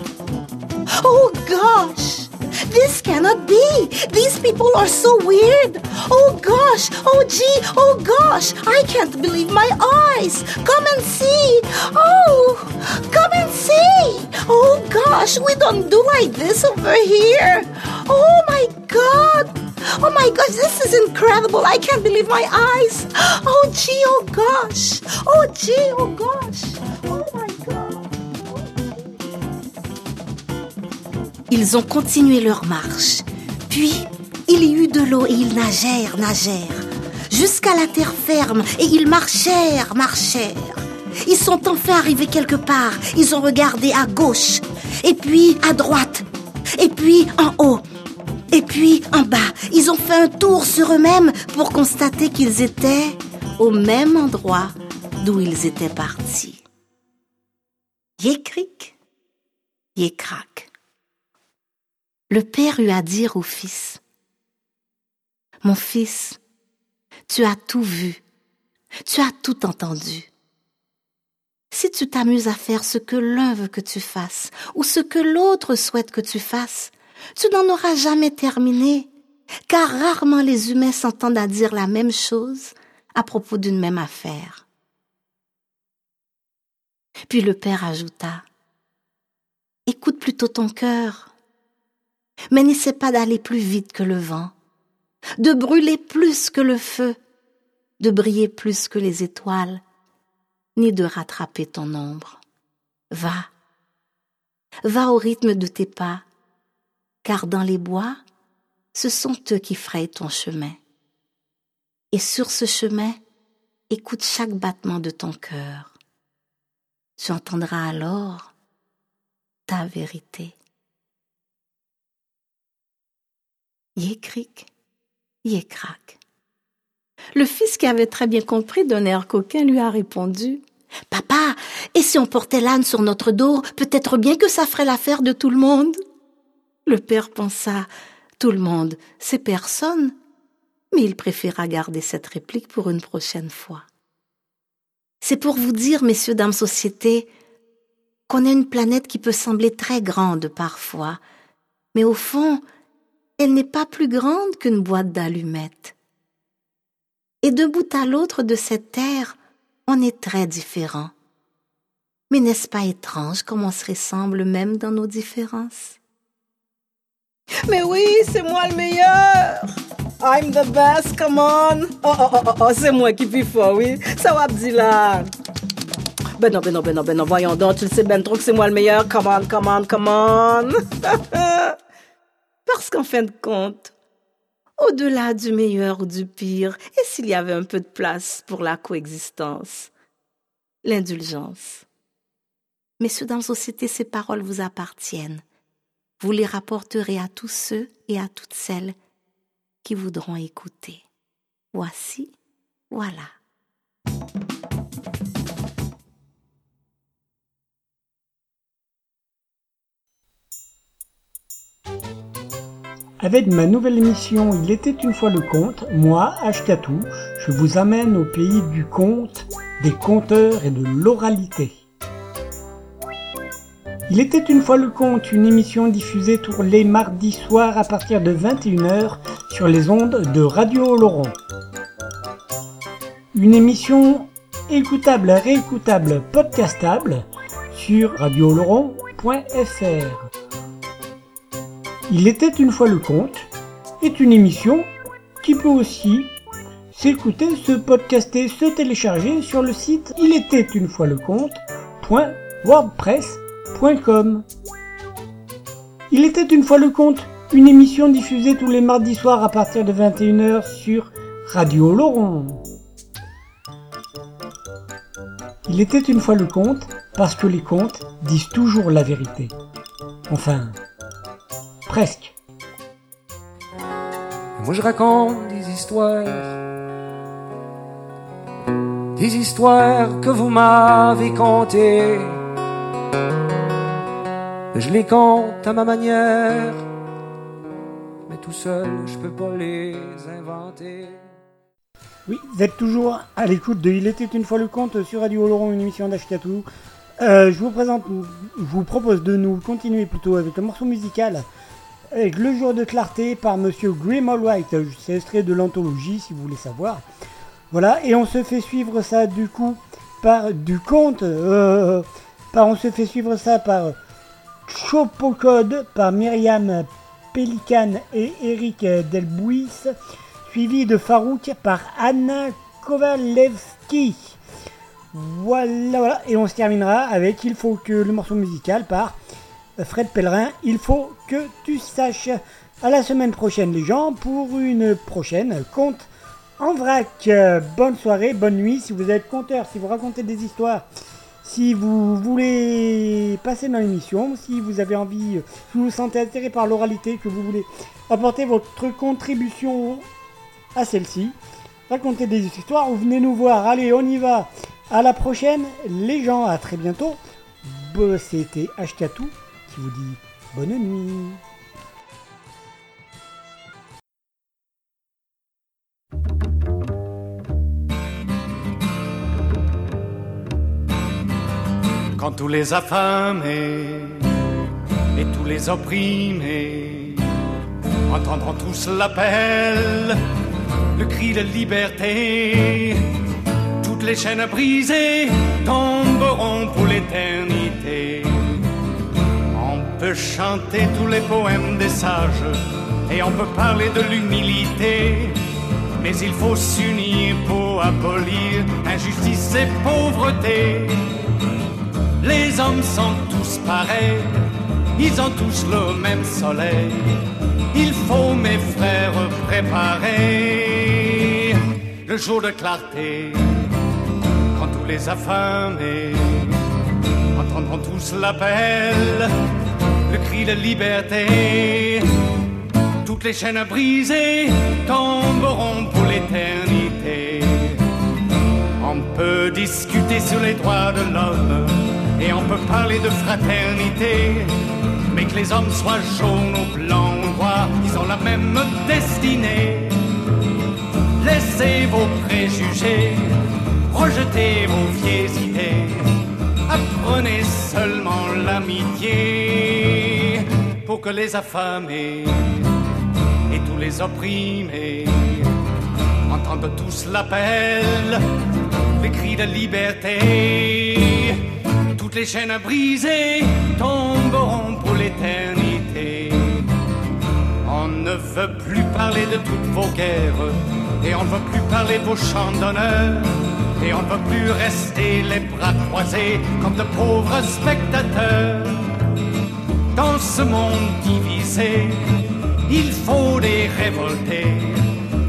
Oh gosh! This cannot be! These people are so weird! Oh gosh! Oh gee! Oh gosh! I can't believe my eyes! Come and see! Oh! Come and see! Oh gosh! We don't do like this over here! Oh my god! Oh my gosh, this is incredible. I can't believe my eyes. Oh gee, oh gosh. Oh gee, oh gosh. Ils ont continué leur marche. Puis, il y eut de l'eau et ils nagèrent, nagèrent, jusqu'à la terre ferme et ils marchèrent, marchèrent. Ils sont enfin arrivés quelque part. Ils ont regardé à gauche, et puis à droite, et puis en haut, et puis en bas. Ils ont fait un tour sur eux-mêmes pour constater qu'ils étaient au même endroit d'où ils étaient partis. Yécric, yécrac. Le père eut à dire au fils, Mon fils, tu as tout vu, tu as tout entendu. Si tu t'amuses à faire ce que l'un veut que tu fasses, ou ce que l'autre souhaite que tu fasses, tu n'en auras jamais terminé, car rarement les humains s'entendent à dire la même chose à propos d'une même affaire. Puis le père ajouta, Écoute plutôt ton cœur, mais n'essaie pas d'aller plus vite que le vent, de brûler plus que le feu, de briller plus que les étoiles, ni de rattraper ton ombre. Va, va au rythme de tes pas, car dans les bois, ce sont eux qui frayent ton chemin. Et sur ce chemin, écoute chaque battement de ton cœur. Tu entendras alors ta vérité. Yécric, yécrac. Le fils qui avait très bien compris d'un air coquin lui a répondu Papa, et si on portait l'âne sur notre dos, peut-être bien que ça ferait l'affaire de tout le monde. Le père pensa Tout le monde, c'est personne. Mais il préféra garder cette réplique pour une prochaine fois. C'est pour vous dire, messieurs, dames, société, qu'on a une planète qui peut sembler très grande parfois, mais au fond, elle n'est pas plus grande qu'une boîte d'allumettes. Et de bout à l'autre de cette terre, on est très différents. Mais n'est-ce pas étrange comme on se ressemble même dans nos différences? Mais oui, c'est moi le meilleur I'm the best, come on. Oh, oh, oh, oh, oh c'est moi qui puis fort, oui. Ça va, là. Ben non, ben non, ben non, ben non, voyons donc, tu le sais ben trop que c'est moi le meilleur. Come on, come on, come on. Parce qu'en fin de compte, au-delà du meilleur ou du pire, et s'il y avait un peu de place pour la coexistence, l'indulgence. Messieurs, dans la société, ces paroles vous appartiennent. Vous les rapporterez à tous ceux et à toutes celles qui voudront écouter. Voici, voilà. Avec ma nouvelle émission Il était une fois le conte, moi, Ashkatou, je vous amène au pays du conte, des conteurs et de l'oralité. Il était une fois le conte, une émission diffusée tous les mardis soirs à partir de 21h sur les ondes de Radio Laurent. Une émission écoutable, réécoutable, podcastable sur radioloron.fr. Il était une fois le conte est une émission qui peut aussi s'écouter, se podcaster, se télécharger sur le site il était une fois le conte.wordpress.com. Il était une fois le conte, une émission diffusée tous les mardis soirs à partir de 21h sur Radio Laurent. Il était une fois le conte parce que les contes disent toujours la vérité. Enfin, Presque. Moi je raconte des histoires, des histoires que vous m'avez contées. Je les compte à ma manière, mais tout seul je peux pas les inventer. Oui, vous êtes toujours à l'écoute de Il était une fois le conte sur Radio Laurent, une émission d'Ashkatou. Euh, je vous présente, je vous propose de nous continuer plutôt avec un morceau musical avec Le jour de clarté par Monsieur Grim White. C'est extrait de l'anthologie si vous voulez savoir. Voilà, et on se fait suivre ça du coup par du conte. Euh, par, on se fait suivre ça par Chopocode par Myriam Pelican et Eric Delbouis, suivi de Farouk par Anna Kovalevski. Voilà, voilà, et on se terminera avec Il faut que le morceau musical par Fred Pellerin, il faut que tu saches. À la semaine prochaine les gens pour une prochaine conte en vrac. Bonne soirée, bonne nuit. Si vous êtes conteur, si vous racontez des histoires, si vous voulez passer dans l'émission, si vous avez envie, si vous vous sentez attiré par l'oralité, que vous voulez apporter votre contribution à celle-ci, racontez des histoires ou venez nous voir. Allez, on y va. À la prochaine, les gens. À très bientôt. C'était Ashkatou qui vous dit bonne nuit. Quand tous les affamés et tous les opprimés entendront tous l'appel, le cri de liberté, toutes les chaînes brisées tomberont pour l'éternité peut chanter tous les poèmes des sages et on peut parler de l'humilité. Mais il faut s'unir pour abolir injustice et pauvreté. Les hommes sont tous pareils, ils ont tous le même soleil. Il faut, mes frères, préparer le jour de clarté quand tous les affamés entendront tous l'appel le cri de liberté. Toutes les chaînes brisées tomberont pour l'éternité. On peut discuter sur les droits de l'homme et on peut parler de fraternité. Mais que les hommes soient jaunes ou blancs ou noirs, ils ont la même destinée. Laissez vos préjugés, rejetez vos vieilles idées, apprenez seulement l'amitié pour que les affamés et tous les opprimés entendent tous l'appel, les cris de liberté. Toutes les chaînes brisées tomberont pour l'éternité. On ne veut plus parler de toutes vos guerres, et on ne veut plus parler de vos chants d'honneur, et on ne veut plus rester les bras croisés comme de pauvres spectateurs. Dans ce monde divisé, il faut des révoltés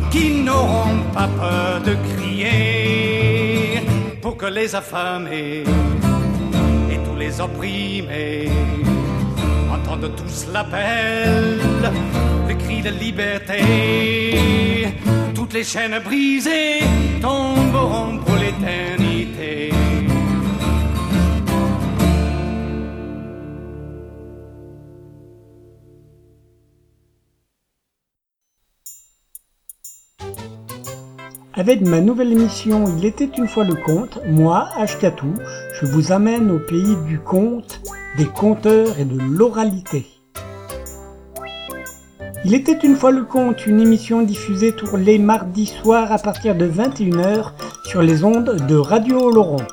qui n'auront pas peur de crier pour que les affamés et tous les opprimés entendent tous l'appel, le cri de liberté. Toutes les chaînes brisées tomberont pour l'éternité. Avec ma nouvelle émission Il était une fois le conte, moi, Ashkatou, je vous amène au pays du conte, des conteurs et de l'oralité. Il était une fois le conte, une émission diffusée tous les mardis soirs à partir de 21h sur les ondes de Radio Oloron.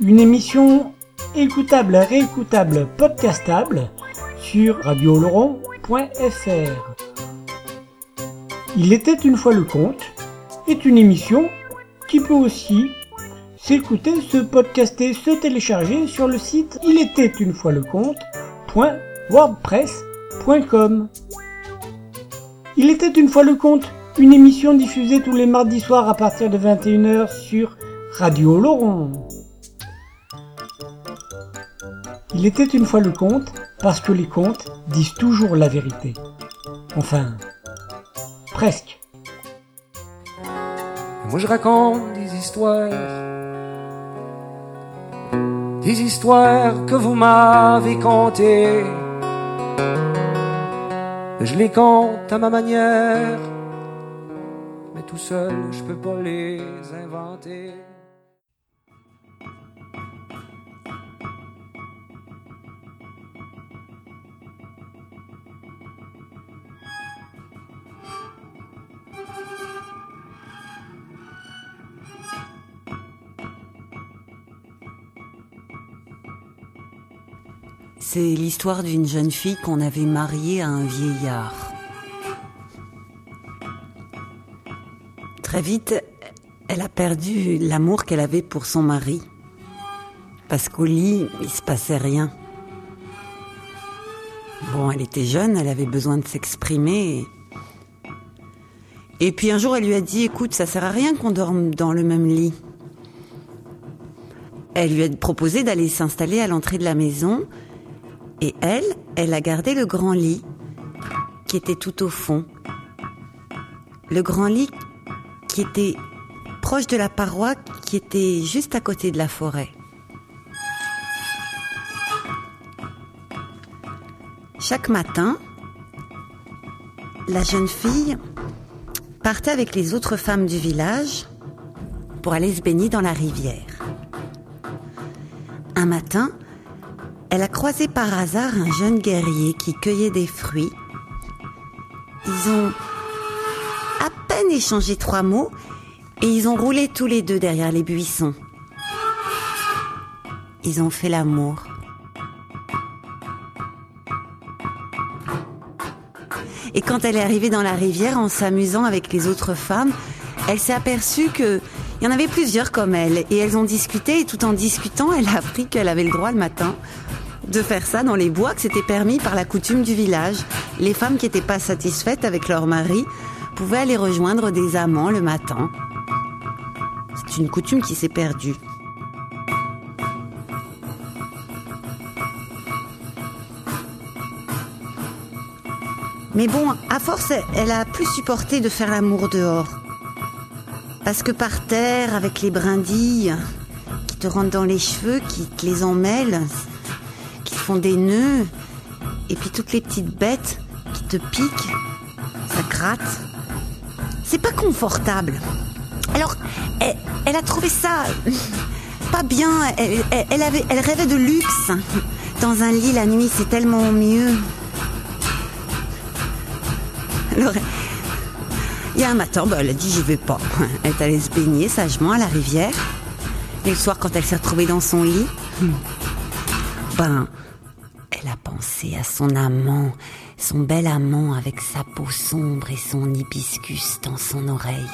Une émission écoutable, réécoutable, podcastable sur radiooloron.fr. Il était une fois le conte est une émission qui peut aussi s'écouter, se podcaster, se télécharger sur le site il était une fois le conte.wordpress.com. Il était une fois le conte, une émission diffusée tous les mardis soirs à partir de 21h sur Radio Laurent. Il était une fois le conte parce que les contes disent toujours la vérité. Enfin, presque. Moi je raconte des histoires, des histoires que vous m'avez contées. Je les compte à ma manière, mais tout seul je peux pas les inventer. C'est l'histoire d'une jeune fille qu'on avait mariée à un vieillard. Très vite, elle a perdu l'amour qu'elle avait pour son mari. Parce qu'au lit, il se passait rien. Bon, elle était jeune, elle avait besoin de s'exprimer. Et puis un jour, elle lui a dit, écoute, ça sert à rien qu'on dorme dans le même lit. Elle lui a proposé d'aller s'installer à l'entrée de la maison et elle, elle a gardé le grand lit qui était tout au fond. Le grand lit qui était proche de la paroi qui était juste à côté de la forêt. Chaque matin, la jeune fille partait avec les autres femmes du village pour aller se baigner dans la rivière. Un matin, elle a croisé par hasard un jeune guerrier qui cueillait des fruits. Ils ont à peine échangé trois mots et ils ont roulé tous les deux derrière les buissons. Ils ont fait l'amour. Et quand elle est arrivée dans la rivière en s'amusant avec les autres femmes, elle s'est aperçue que il y en avait plusieurs comme elle et elles ont discuté et tout en discutant, elle a appris qu'elle avait le droit le matin de faire ça dans les bois, que c'était permis par la coutume du village. Les femmes qui n'étaient pas satisfaites avec leur mari pouvaient aller rejoindre des amants le matin. C'est une coutume qui s'est perdue. Mais bon, à force, elle a plus supporté de faire l'amour dehors. Parce que par terre, avec les brindilles qui te rentrent dans les cheveux, qui te les emmêlent, font des nœuds, et puis toutes les petites bêtes qui te piquent, ça gratte. C'est pas confortable. Alors, elle, a trouvé ça pas bien. Elle, avait, elle rêvait de luxe. Dans un lit la nuit, c'est tellement mieux. Alors, il y a un matin, bah, elle a dit j'y vais pas. Elle est allée se baigner sagement à la rivière. Et le soir, quand elle s'est retrouvée dans son lit, ben, Pensé à son amant, son bel amant avec sa peau sombre et son hibiscus dans son oreille.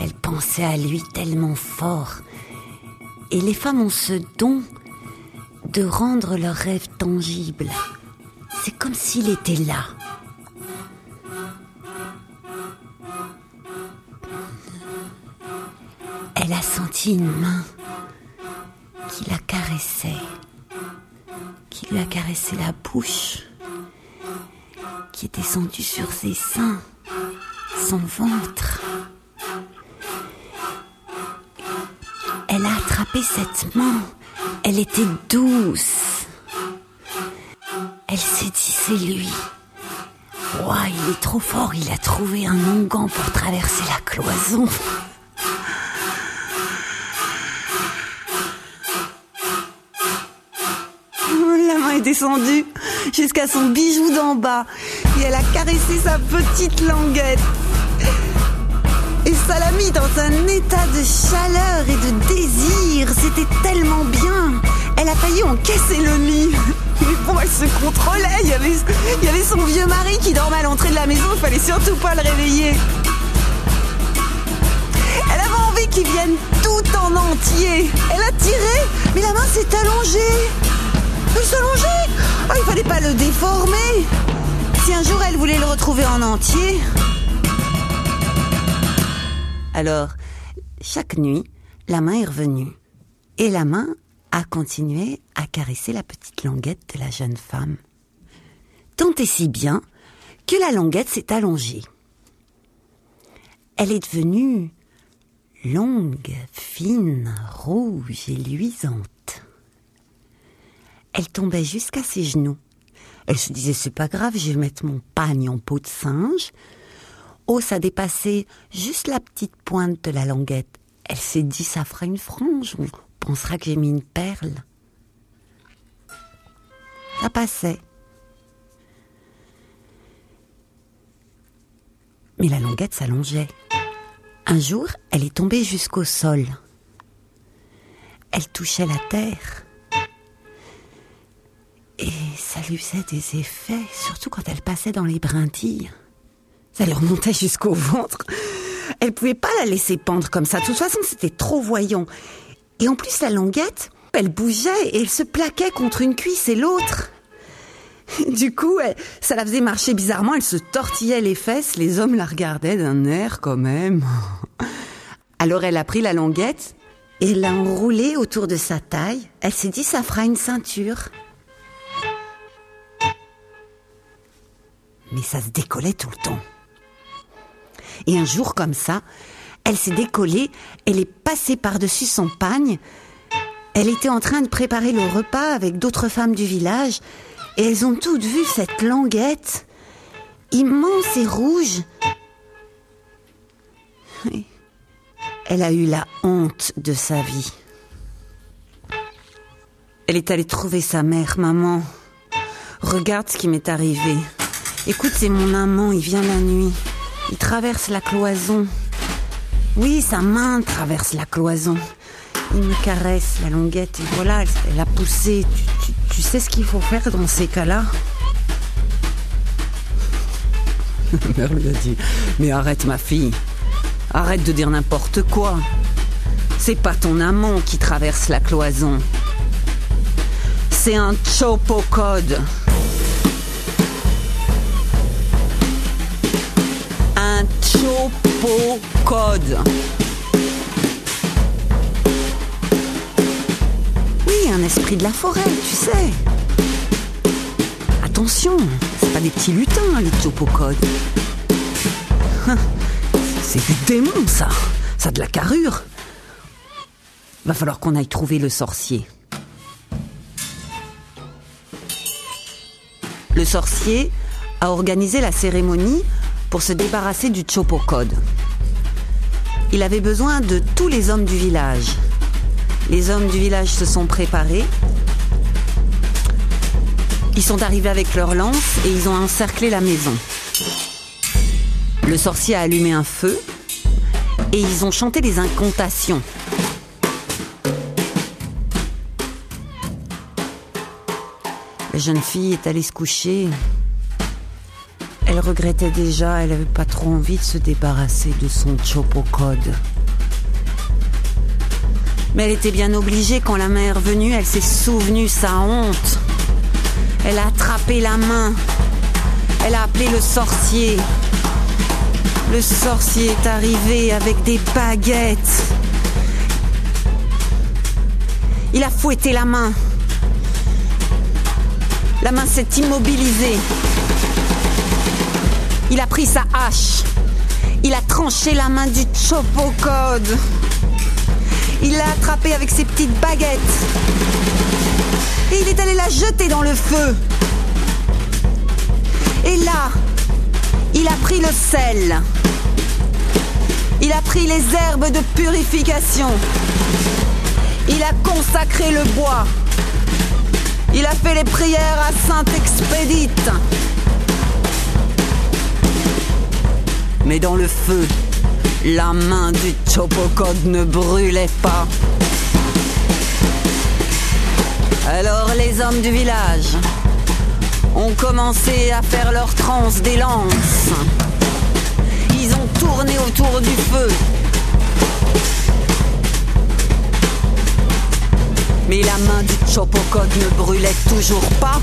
Elle pensait à lui tellement fort. Et les femmes ont ce don de rendre leurs rêves tangibles. C'est comme s'il était là. Elle a senti une main qui la caressait, qui lui a caressé la bouche, qui est descendue sur ses seins, son ventre. Elle a attrapé cette main. Elle était douce. Elle s'est dit, c'est lui. Ouah, il est trop fort, il a trouvé un onguent pour traverser la cloison. Est descendue jusqu'à son bijou d'en bas et elle a caressé sa petite languette. Et ça l'a mis dans un état de chaleur et de désir. C'était tellement bien. Elle a failli encaisser le lit. Mais bon, elle se contrôlait. Il y, avait, son vieux mari qui dormait à l'entrée de la maison. Il fallait surtout pas le réveiller. Elle avait envie qu'il vienne tout en entier. Elle a tiré, mais la main s'est allongée. Oh, il fallait pas le déformer. Si un jour elle voulait le retrouver en entier, alors, chaque nuit, la main est revenue. Et la main a continué à caresser la petite languette de la jeune femme. Tant et si bien que la languette s'est allongée. Elle est devenue longue, fine, rouge et luisante. Elle tombait jusqu'à ses genoux. Elle se disait c'est pas grave, je vais mettre mon pagne en peau de singe. Oh, ça dépassait juste la petite pointe de la languette. Elle s'est dit, ça fera une frange. On pensera que j'ai mis une perle. Ça passait. Mais la languette s'allongeait. Un jour, elle est tombée jusqu'au sol. Elle touchait la terre. Et ça lui faisait des effets, surtout quand elle passait dans les brindilles. Ça lui remontait jusqu'au ventre. Elle pouvait pas la laisser pendre comme ça. De toute façon, c'était trop voyant. Et en plus, la languette, elle bougeait et elle se plaquait contre une cuisse et l'autre. Du coup, ça la faisait marcher bizarrement. Elle se tortillait les fesses. Les hommes la regardaient d'un air quand même. Alors elle a pris la languette et l'a enroulée autour de sa taille. Elle s'est dit, ça fera une ceinture. Mais ça se décollait tout le temps. Et un jour comme ça, elle s'est décollée, elle est passée par-dessus son pagne. Elle était en train de préparer le repas avec d'autres femmes du village, et elles ont toutes vu cette languette, immense et rouge. Elle a eu la honte de sa vie. Elle est allée trouver sa mère, maman. Regarde ce qui m'est arrivé. Écoute, c'est mon amant, il vient la nuit. Il traverse la cloison. Oui, sa main traverse la cloison. Il me caresse la languette et voilà, elle, a poussé. Tu, tu sais ce qu'il faut faire dans ces cas-là? Mère lui a dit Mais arrête, ma fille. Arrête de dire n'importe quoi. C'est pas ton amant qui traverse la cloison. C'est un chopocode. Chopocode. Oui, un esprit de la forêt, tu sais. Attention, c'est pas des petits lutins, les chopocodes. Hein, C'est du démon, ça. Ça a de la carrure. Va falloir qu'on aille trouver le sorcier. Le sorcier a organisé la cérémonie pour se débarrasser du chopocode. Il avait besoin de tous les hommes du village. Les hommes du village se sont préparés. Ils sont arrivés avec leurs lances et ils ont encerclé la maison. Le sorcier a allumé un feu et ils ont chanté des incantations. La jeune fille est allée se coucher. Elle regrettait déjà, elle n'avait pas trop envie de se débarrasser de son chopocode. Mais elle était bien obligée quand la mère venue, elle s'est souvenue sa honte. Elle a attrapé la main. Elle a appelé le sorcier. Le sorcier est arrivé avec des baguettes. Il a fouetté la main. La main s'est immobilisée. Il a pris sa hache. Il a tranché la main du Chopocode. Il l'a attrapé avec ses petites baguettes. Et il est allé la jeter dans le feu. Et là, il a pris le sel. Il a pris les herbes de purification. Il a consacré le bois. Il a fait les prières à Sainte Expédite. Mais dans le feu, la main du Chopocode ne brûlait pas. Alors les hommes du village ont commencé à faire leur transe des lances. Ils ont tourné autour du feu. Mais la main du Chopocode ne brûlait toujours pas.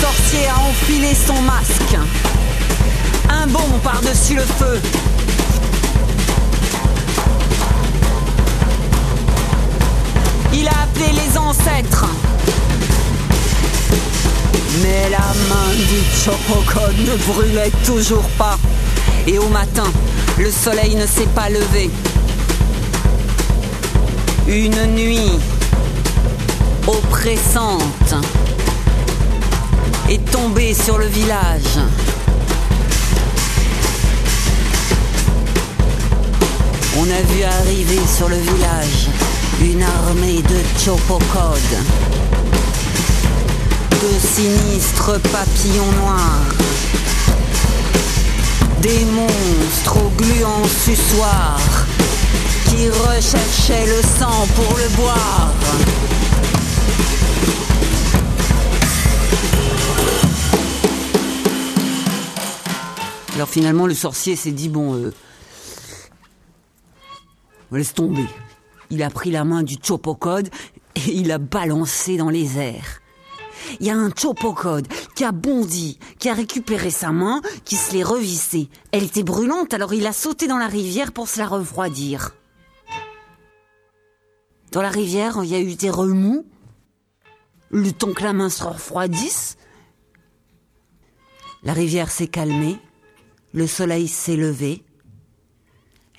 Sorcier a enfilé son masque. Un bond par-dessus le feu. Il a appelé les ancêtres. Mais la main du Chopocode ne brûlait toujours pas. Et au matin, le soleil ne s'est pas levé. Une nuit oppressante est tombée sur le village. On a vu arriver sur le village une armée de Chopocode. De sinistres papillons noirs. Des monstres gluants suçoirs qui recherchaient le sang pour le boire. Alors finalement, le sorcier s'est dit bon, euh, laisse tomber. Il a pris la main du Chopocode et il l'a balancé dans les airs. Il y a un Chopocode qui a bondi, qui a récupéré sa main, qui se l'est revissée. Elle était brûlante, alors il a sauté dans la rivière pour se la refroidir. Dans la rivière, il y a eu des remous, le temps que la main se refroidisse. La rivière s'est calmée, le soleil s'est levé,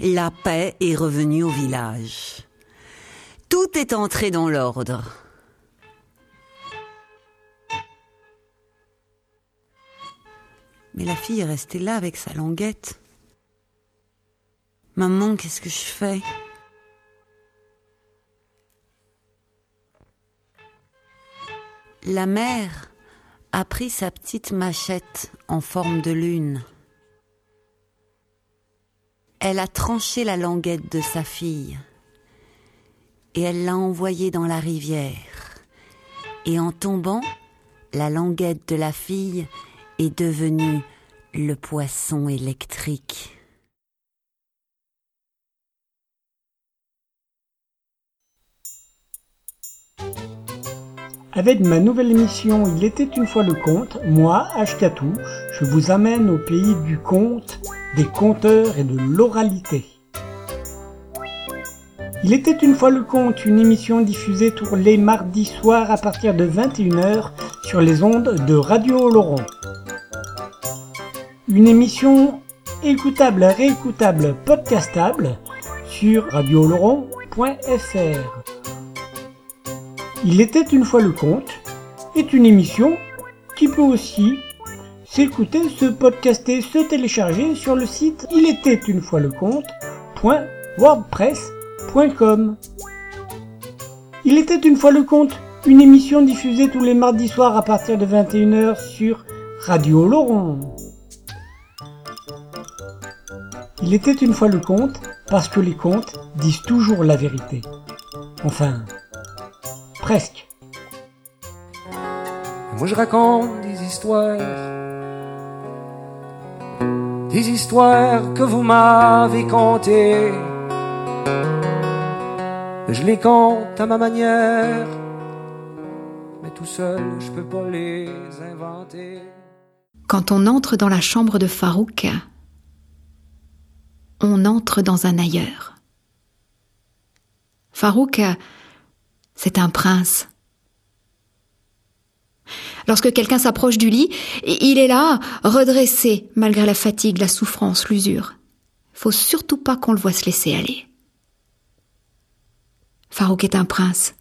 la paix est revenue au village. Tout est entré dans l'ordre. Mais la fille est restée là avec sa languette. Maman, qu'est-ce que je fais? La mère a pris sa petite machette en forme de lune. Elle a tranché la languette de sa fille et elle l'a envoyée dans la rivière. Et en tombant, la languette de la fille est devenue le poisson électrique. Avec ma nouvelle émission Il était une fois le conte, moi, Ashkatou, je vous amène au pays du conte, des conteurs et de l'oralité. Il était une fois le conte, une émission diffusée tous les mardis soirs à partir de 21h sur les ondes de Radio Laurent. Une émission écoutable, réécoutable, podcastable sur radioloron.fr. Il était une fois le conte est une émission qui peut aussi s'écouter, se podcaster, se télécharger sur le site il était une fois le conte.wordpress.com. Il était une fois le conte, une émission diffusée tous les mardis soirs à partir de 21h sur Radio Laurent. Il était une fois le conte parce que les contes disent toujours la vérité. Enfin, presque. Moi je raconte des histoires, des histoires que vous m'avez contées. Je les compte à ma manière, mais tout seul je peux pas les inventer. Quand on entre dans la chambre de Farouk, on entre dans un ailleurs. Farouk, c'est un prince. Lorsque quelqu'un s'approche du lit, il est là, redressé, malgré la fatigue, la souffrance, l'usure. Faut surtout pas qu'on le voit se laisser aller. Farouk est un prince.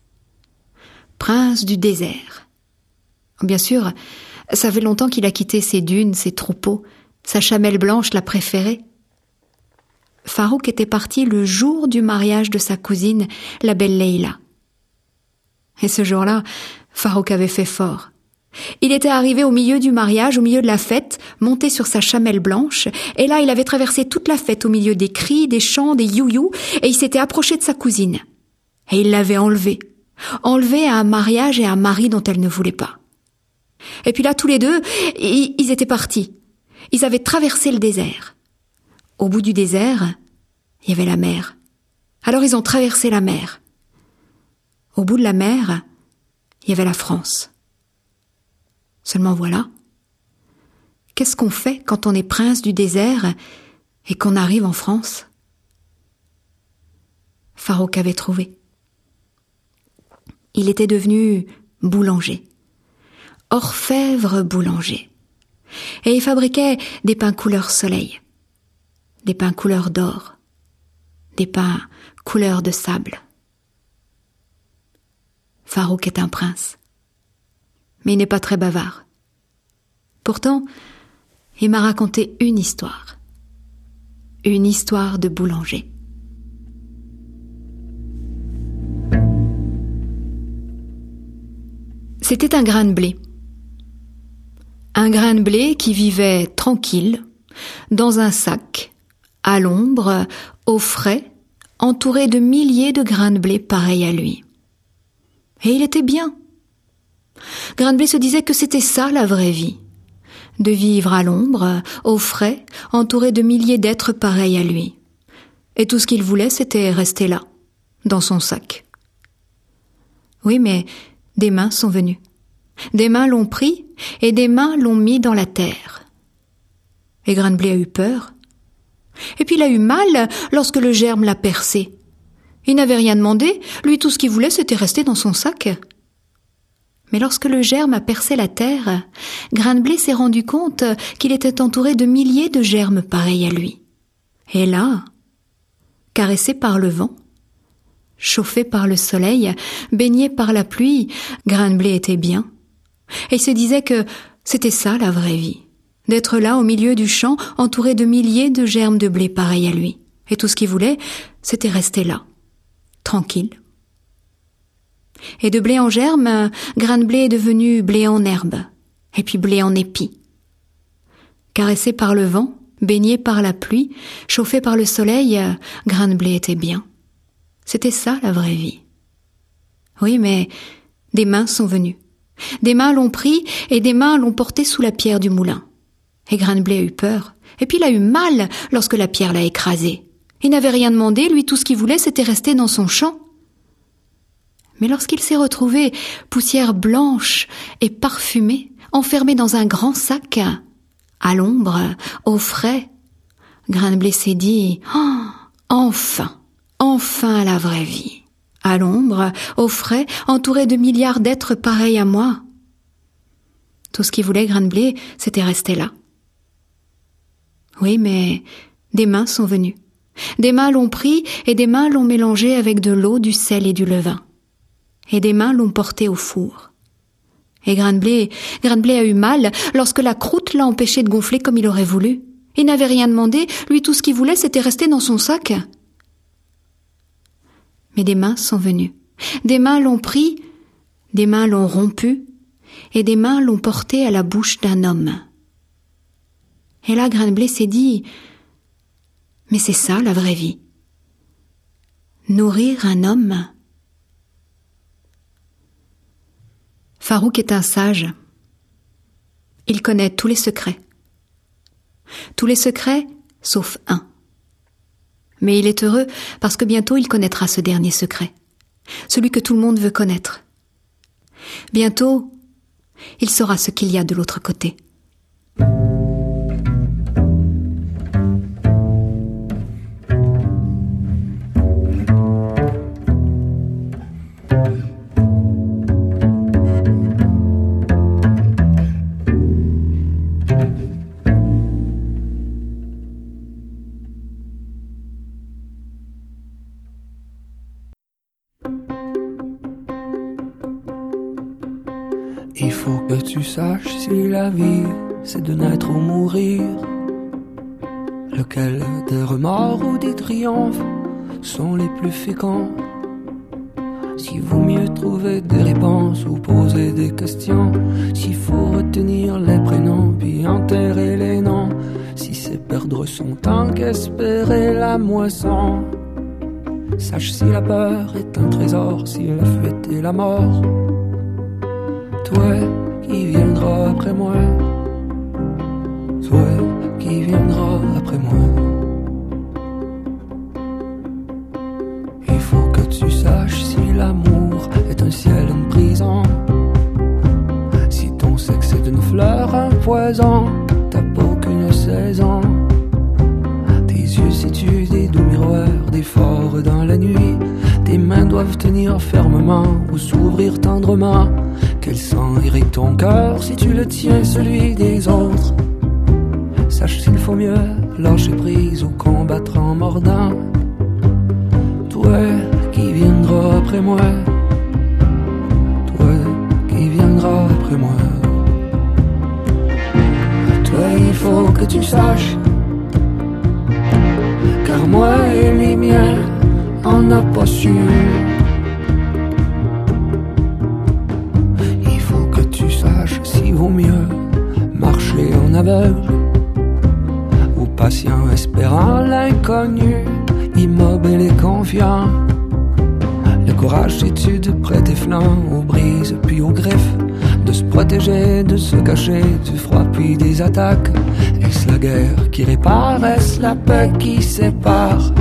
Prince du désert. Bien sûr, ça fait longtemps qu'il a quitté ses dunes, ses troupeaux, sa chamelle blanche la préférée. Farouk était parti le jour du mariage de sa cousine, la belle Leila. Et ce jour-là, Farouk avait fait fort. Il était arrivé au milieu du mariage, au milieu de la fête, monté sur sa chamelle blanche, et là il avait traversé toute la fête au milieu des cris, des chants, des you-you, et il s'était approché de sa cousine. Et il l'avait enlevée. Enlevée à un mariage et à un mari dont elle ne voulait pas. Et puis là, tous les deux, ils étaient partis. Ils avaient traversé le désert. Au bout du désert, il y avait la mer. Alors ils ont traversé la mer. Au bout de la mer, il y avait la France. Seulement voilà. Qu'est-ce qu'on fait quand on est prince du désert et qu'on arrive en France? Farouk avait trouvé. Il était devenu boulanger. Orfèvre boulanger. Et il fabriquait des pains couleur soleil, des pains couleur d'or, des pains couleur de sable. Farouk est un prince, mais il n'est pas très bavard. Pourtant, il m'a raconté une histoire, une histoire de boulanger. C'était un grain de blé. Un grain de blé qui vivait tranquille, dans un sac, à l'ombre, au frais, entouré de milliers de grains de blé pareils à lui. Et il était bien. Blé se disait que c'était ça la vraie vie. De vivre à l'ombre, au frais, entouré de milliers d'êtres pareils à lui. Et tout ce qu'il voulait, c'était rester là, dans son sac. Oui, mais des mains sont venues. Des mains l'ont pris et des mains l'ont mis dans la terre. Et blé a eu peur. Et puis il a eu mal lorsque le germe l'a percé. Il n'avait rien demandé, lui tout ce qu'il voulait c'était rester dans son sac. Mais lorsque le germe a percé la terre, Grain de blé s'est rendu compte qu'il était entouré de milliers de germes pareils à lui. Et là, caressé par le vent, chauffé par le soleil, baigné par la pluie, Grain de blé était bien. Et il se disait que c'était ça la vraie vie. D'être là au milieu du champ, entouré de milliers de germes de blé pareils à lui. Et tout ce qu'il voulait, c'était rester là. Tranquille. Et de blé en germe, grain de blé est devenu blé en herbe. Et puis blé en épi. Caressé par le vent, baigné par la pluie, chauffé par le soleil, grain de blé était bien. C'était ça la vraie vie. Oui, mais des mains sont venues. Des mains l'ont pris et des mains l'ont porté sous la pierre du moulin. Et Grain de blé a eu peur. Et puis il a eu mal lorsque la pierre l'a écrasé. Il n'avait rien demandé, lui tout ce qu'il voulait c'était rester dans son champ. Mais lorsqu'il s'est retrouvé poussière blanche et parfumée, enfermé dans un grand sac, à l'ombre, au frais, Grain de blé s'est dit oh, Enfin, enfin la vraie vie. À l'ombre, au frais, entouré de milliards d'êtres pareils à moi. Tout ce qu'il voulait, Grain de blé, c'était rester là. Oui, mais des mains sont venues. Des mains l'ont pris et des mains l'ont mélangé avec de l'eau, du sel et du levain. Et des mains l'ont porté au four. Et Grain de blé, a eu mal lorsque la croûte l'a empêché de gonfler comme il aurait voulu. Il n'avait rien demandé, lui tout ce qu'il voulait c'était rester dans son sac. Mais des mains sont venues. Des mains l'ont pris, des mains l'ont rompu, et des mains l'ont porté à la bouche d'un homme. Et là, Grain de blé s'est dit, mais c'est ça la vraie vie. Nourrir un homme Farouk est un sage. Il connaît tous les secrets. Tous les secrets, sauf un. Mais il est heureux parce que bientôt il connaîtra ce dernier secret, celui que tout le monde veut connaître. Bientôt, il saura ce qu'il y a de l'autre côté. La vie c'est de naître ou mourir. Lequel des remords ou des triomphes sont les plus féconds S'il vaut mieux trouver des réponses ou poser des questions, s'il faut retenir les prénoms puis enterrer les noms, si c'est perdre son temps qu'espérer la moisson. Sache si la peur est un trésor, si la fuite est la mort toi après moi, toi qui viendras après moi. Il faut que tu saches si l'amour est un ciel, une prison. Si ton sexe est une fleur, un poison, t'as pas qu'une saison. Tes yeux situent des doux miroirs, des forts dans la nuit. Tes mains doivent tenir fermement ou s'ouvrir tendrement. Quel sang irrite ton cœur si tu le tiens celui des autres? Sache s'il faut mieux lâcher prise ou combattre en mordant. Toi qui viendras après moi, toi qui viendras après moi. Toi il faut que tu saches, car moi et les miens, on n'a pas su. Aveugle ou patient espérant l'inconnu, immobile et confiant. Le courage c'est de prêter flanc aux brises puis aux griffes, de se protéger, de se cacher du froid puis des attaques. Est-ce la guerre qui répare, est-ce la paix qui sépare?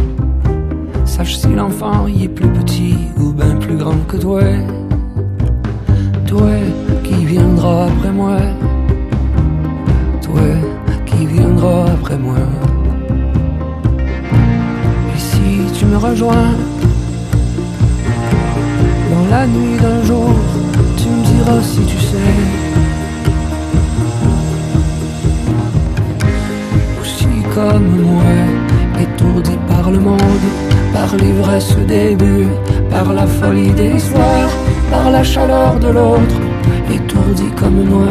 Sache si l'enfant y est plus petit ou bien plus grand que toi. Toi qui viendra après moi. Après moi. Et si tu me rejoins dans la nuit d'un jour, tu me diras si tu sais. Aussi comme moi, étourdi par le monde, par l'ivresse des buts, par la folie des soirs, par la chaleur de l'autre étourdi comme moi,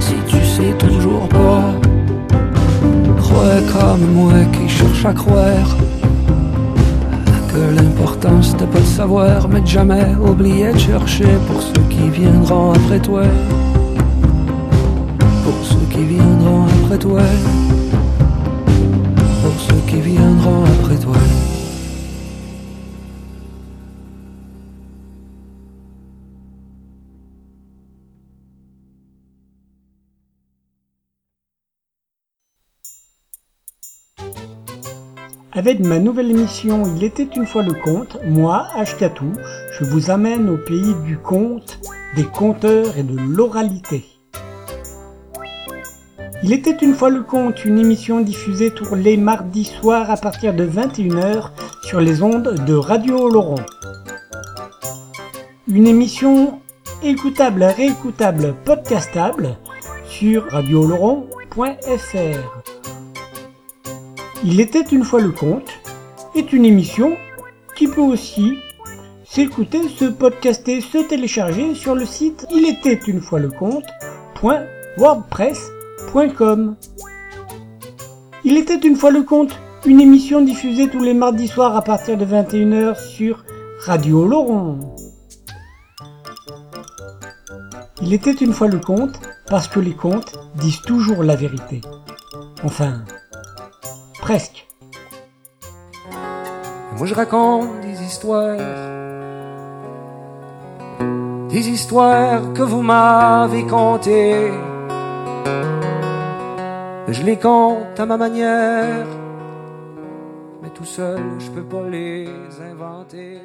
si tu sais toujours pas. Comme moi qui cherche à croire que l'important c'était pas de savoir, mais de jamais oublier de chercher pour ceux qui viendront après toi. Pour ceux qui viendront après toi. Pour ceux qui viendront après toi. Avec ma nouvelle émission Il était une fois le conte, moi, Ashkatou, je vous amène au pays du conte, des conteurs et de l'oralité. Il était une fois le conte, une émission diffusée tous les mardis soirs à partir de 21h sur les ondes de Radio Oloron. Une émission écoutable, réécoutable, podcastable sur radiooloron.fr. Il était une fois le conte est une émission qui peut aussi s'écouter, se podcaster, se télécharger sur le site il était une fois le conte.wordpress.com. Il était une fois le conte, une émission diffusée tous les mardis soirs à partir de 21h sur Radio Laurent. Il était une fois le conte parce que les contes disent toujours la vérité. Enfin, Moi je raconte des histoires, des histoires que vous m'avez contées. Je les compte à ma manière, mais tout seul je peux pas les inventer.